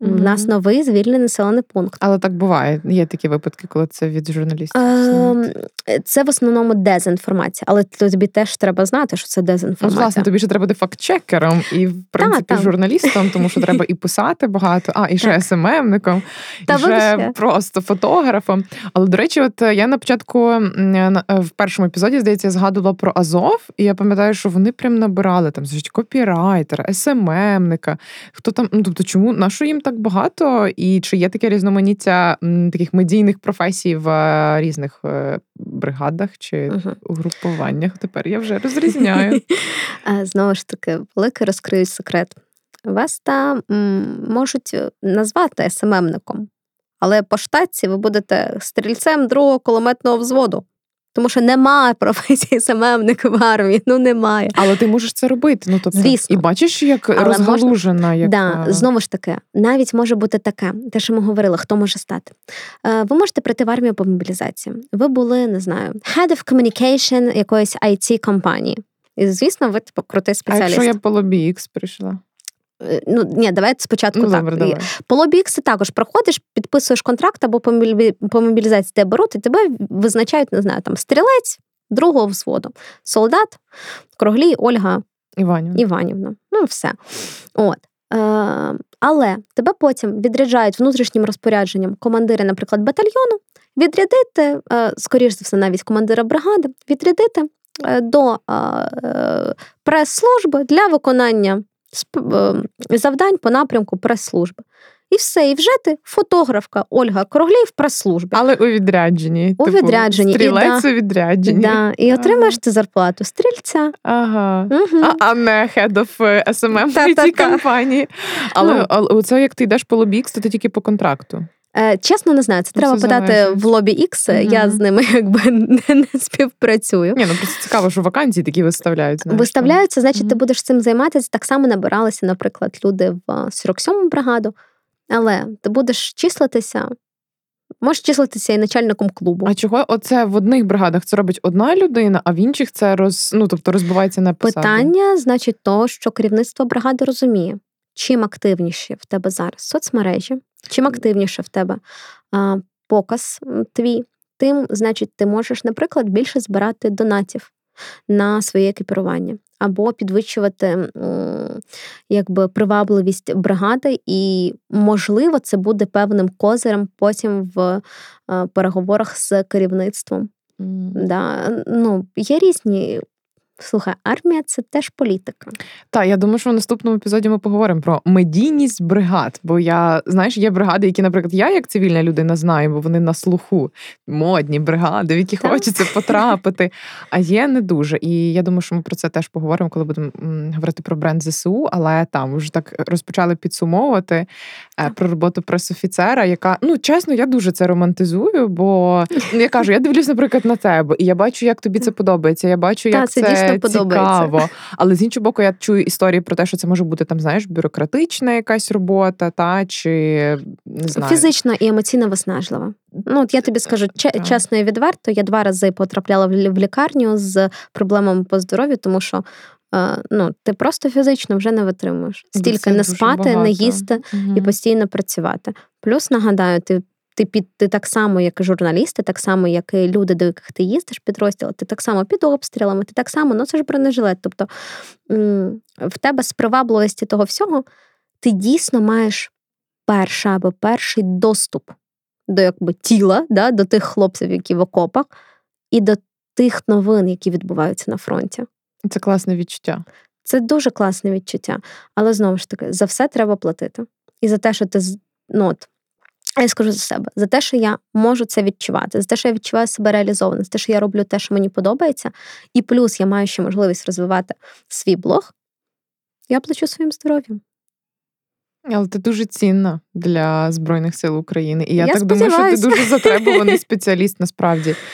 у mm-hmm. нас новий звільнений населений пункт. Але так буває. Є такі випадки, коли це від журналістів. Е, Е, це в основному дезінформація, але тобі теж треба знати, що це дезінформація. Ну, власне, тобі ще треба бути фактчекером і, в принципі, та, журналістом, тому що треба і писати багато, а і ще СММником, і ще просто фотографом. Але до речі, от я на початку в першому епізоді здається згадувала про Азов, і я пам'ятаю, що вони прям набирали там значить, копірайтера, СММника. Хто там, ну тобто, чому на що їм так багато? І чи є таке різноманіття таких медійних професій в е, різних е, бригадах чи е угрупуваннях? Тепер я вже розрізняю. Знову ж таки, велике розкрию секрет. Вас там можуть назвати СММником, але по штатці ви будете стрільцем другого кулеметного взводу. Тому що немає професії СММника в армії, ну немає. Але ти можеш це робити. Ну тобто Звісно. і бачиш, як Але розгалужена. Можна... Як... Да, Знову ж таки, навіть може бути таке, те, що ми говорили, хто може стати. Е, ви можете прийти в армію по мобілізації. Ви були, не знаю, head of communication якоїсь it компанії. І звісно, ви типу крутий спеціаліст. А якщо я по лобі X прийшла. Е, ну, ні, давайте спочатку ну, так. Добре, давай. По лобі X також проходиш, підписуєш контракт або по мобілізації тебе беруть, і тебе визначають, не знаю, там стрілець другого взводу, солдат, Круглій, Ольга Іванівна. Іванівна. Ну, все. От. Е, Але тебе потім відряджають внутрішнім розпорядженням командири, наприклад, батальйону, відрядити, е, скоріш за все, навіть командира бригади, відрядити е, до е, прес-служби для виконання Е, завдань по напрямку прес-служби. І все, і вже ти фотографка Ольга Круглій в прес-службі. Але у відрядженні. У типу, відрядженні. Стрілець і, у відрядженні. Да, І отримаєш ти зарплату стрільця. Ага. Угу. А, а не head of SMM в цій компанії. Але, ну. але це як ти йдеш по лобікс, то ти тільки по контракту. Е, чесно, не знаю. Це ну, треба питати в лобі X. mm Я з ними якби не, не співпрацюю. Ні, ну просто цікаво, що вакансії такі виставляють. Знаєш, Виставляються, значить, mm ти будеш цим займатися. Так само набиралися, наприклад, люди в 47-му бригаду, але ти будеш числитися. Можеш числитися і начальником клубу. А чого оце в одних бригадах це робить одна людина, а в інших це роз, ну, тобто розбивається на посади? Питання, значить, то, що керівництво бригади розуміє, чим активніші в тебе зараз соцмережі, чим активніше в тебе а, показ твій, тим, значить, ти можеш, наприклад, більше збирати донатів на своє екіпірування, або підвищувати якби, привабливість бригади, і, можливо, це буде певним козирем потім в переговорах з керівництвом. Mm. Да. Ну, Є різні Слухай, армія це теж політика. Так, я думаю, що в наступному епізоді ми поговоримо про медійність бригад. Бо я знаєш, є бригади, які, наприклад, я як цивільна людина знаю, бо вони на слуху модні бригади, в які так. хочеться потрапити. А є не дуже. І я думаю, що ми про це теж поговоримо, коли будемо говорити про бренд ЗСУ. Але там вже так розпочали підсумовувати е, так. про роботу пресофіцера, яка ну чесно, я дуже це романтизую, бо ну, я кажу, я дивлюсь, наприклад, на тебе, і я бачу, як тобі це подобається. Я бачу, як це дійсно подобається. цікаво. Але з іншого боку, я чую історії про те, що це може бути там, знаєш, бюрократична якась робота, та чи не знаю. фізично і емоційно виснажлива. Ну от я тобі скажу чесно і відверто. Я два рази потрапляла в лікарню з проблемами по здоров'ю, тому що. Ну, ти просто фізично вже не витримуєш. Стільки не спати, багато. не їсти угу. і постійно працювати. Плюс нагадаю, ти ти під ти так само, як і журналісти, так само, як і люди, до яких ти їздиш, підрозділи, ти так само під обстрілами, ти так само, ну це ж бронежилет. Тобто в тебе з привабливості того всього ти дійсно маєш перший або перший доступ до якби тіла, да, до тих хлопців, які в окопах, і до тих новин, які відбуваються на фронті. Це класне відчуття. Це дуже класне відчуття. Але знову ж таки, за все треба платити. І за те, що ти ну, от, я скажу за себе, за те, що я можу це відчувати, за те, що я відчуваю себе реалізовано, за те, що я роблю те, що мені подобається, і плюс я маю ще можливість розвивати свій блог, я плачу своїм здоров'ям. Але ти дуже цінна для Збройних сил України. І я, я так думаю, що ти дуже затребуваний спеціаліст насправді.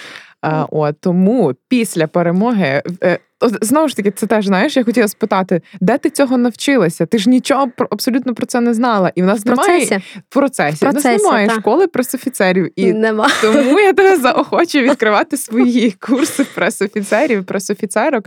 А, от, Тому після перемоги е, знову ж таки, це теж знаєш, я хотіла спитати, де ти цього навчилася? Ти ж нічого абсолютно про це не знала. І в нас в немає процесі. в процесі. В процесі, нас немає та. школи пресофіцерів. І Нема. тому я тебе заохочу відкривати свої курси пресофіцерів, пресофіцерок.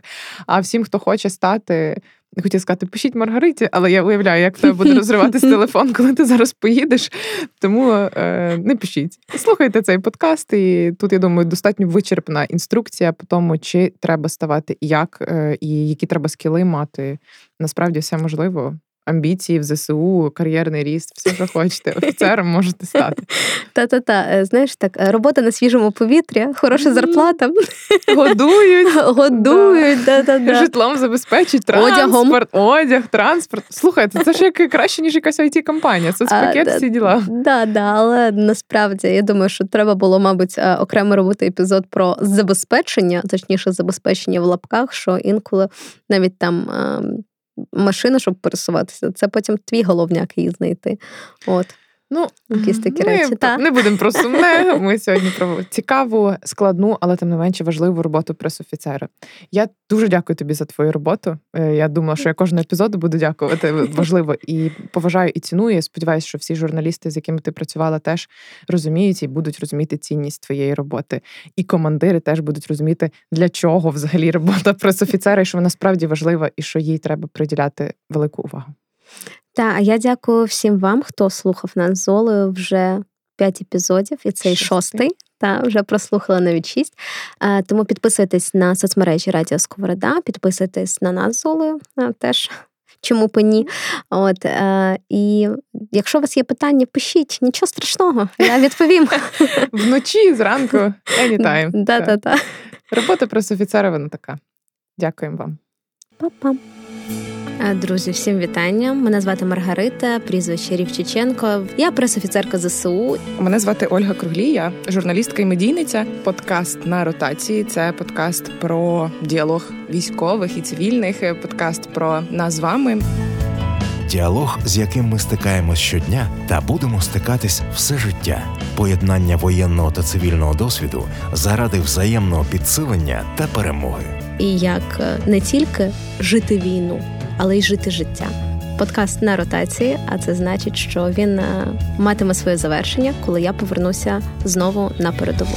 А всім, хто хоче стати не хотів сказати, пишіть Маргариті, але я уявляю, як в тебе буде розриватись телефон, коли ти зараз поїдеш. Тому е, не пишіть. Слухайте цей подкаст, і тут я думаю, достатньо вичерпна інструкція по тому, чи треба ставати як, е, і які треба скіли мати. Насправді все можливо амбіції в ЗСУ, кар'єрний ріст, все, що хочете, офіцером можете стати. Та-та-та, е, знаєш, так, е, робота на свіжому повітрі, хороша зарплата. Годують, годують. Да-да-да. житлом забезпечують, транспорт, одяг, транспорт. Слухайте, це ж як краще, ніж якась it компанія соцпакет, всі діла. Да, да, але насправді я думаю, що треба було, мабуть, е, окремо робити епізод про забезпечення, точніше, забезпечення в лапках, що інколи навіть там. Машину, щоб пересуватися. Це потім твій головняк її знайти. От. Ну, Якісь такі ми речі. Та. Не будемо про сумне. Ми сьогодні про цікаву, складну, але тим не менше важливу роботу пресофіцера. Я дуже дякую тобі за твою роботу. Е, я думала, що я кожного епізоду буду дякувати. Важливо і поважаю і ціную. Я Сподіваюся, що всі журналісти, з якими ти працювала, теж розуміють і будуть розуміти цінність твоєї роботи. І командири теж будуть розуміти, для чого взагалі робота пресофіцера, і що вона справді важлива, і що їй треба приділяти велику увагу. Та, а я дякую всім вам, хто слухав нас з Олею вже п'ять епізодів, і цей шостий. Та вже прослухала навіть шість. Тому підписуйтесь на соцмережі Радіо Сковорода, підписуйтесь на нас з Олею теж. Чому б ні? От, е, І якщо у вас є питання, пишіть, нічого страшного, я відповім. Вночі, зранку, anytime. Да-да-да. Робота пресофіцера вона така. Дякуємо вам. Па-па. Друзі, всім вітання. Мене звати Маргарита, прізвище Рівчиченко. Я пресофіцерка ЗСУ. Мене звати Ольга Круглій, я журналістка і медійниця. Подкаст на ротації. Це подкаст про діалог військових і цивільних. Подкаст про нас з вами. Діалог, з яким ми стикаємось щодня, та будемо стикатись все життя. Поєднання воєнного та цивільного досвіду заради взаємного підсилення та перемоги. І як е, не тільки жити війну але й жити життя. Подкаст на ротації, а це значить, що він е, матиме своє завершення, коли я повернуся знову на передову.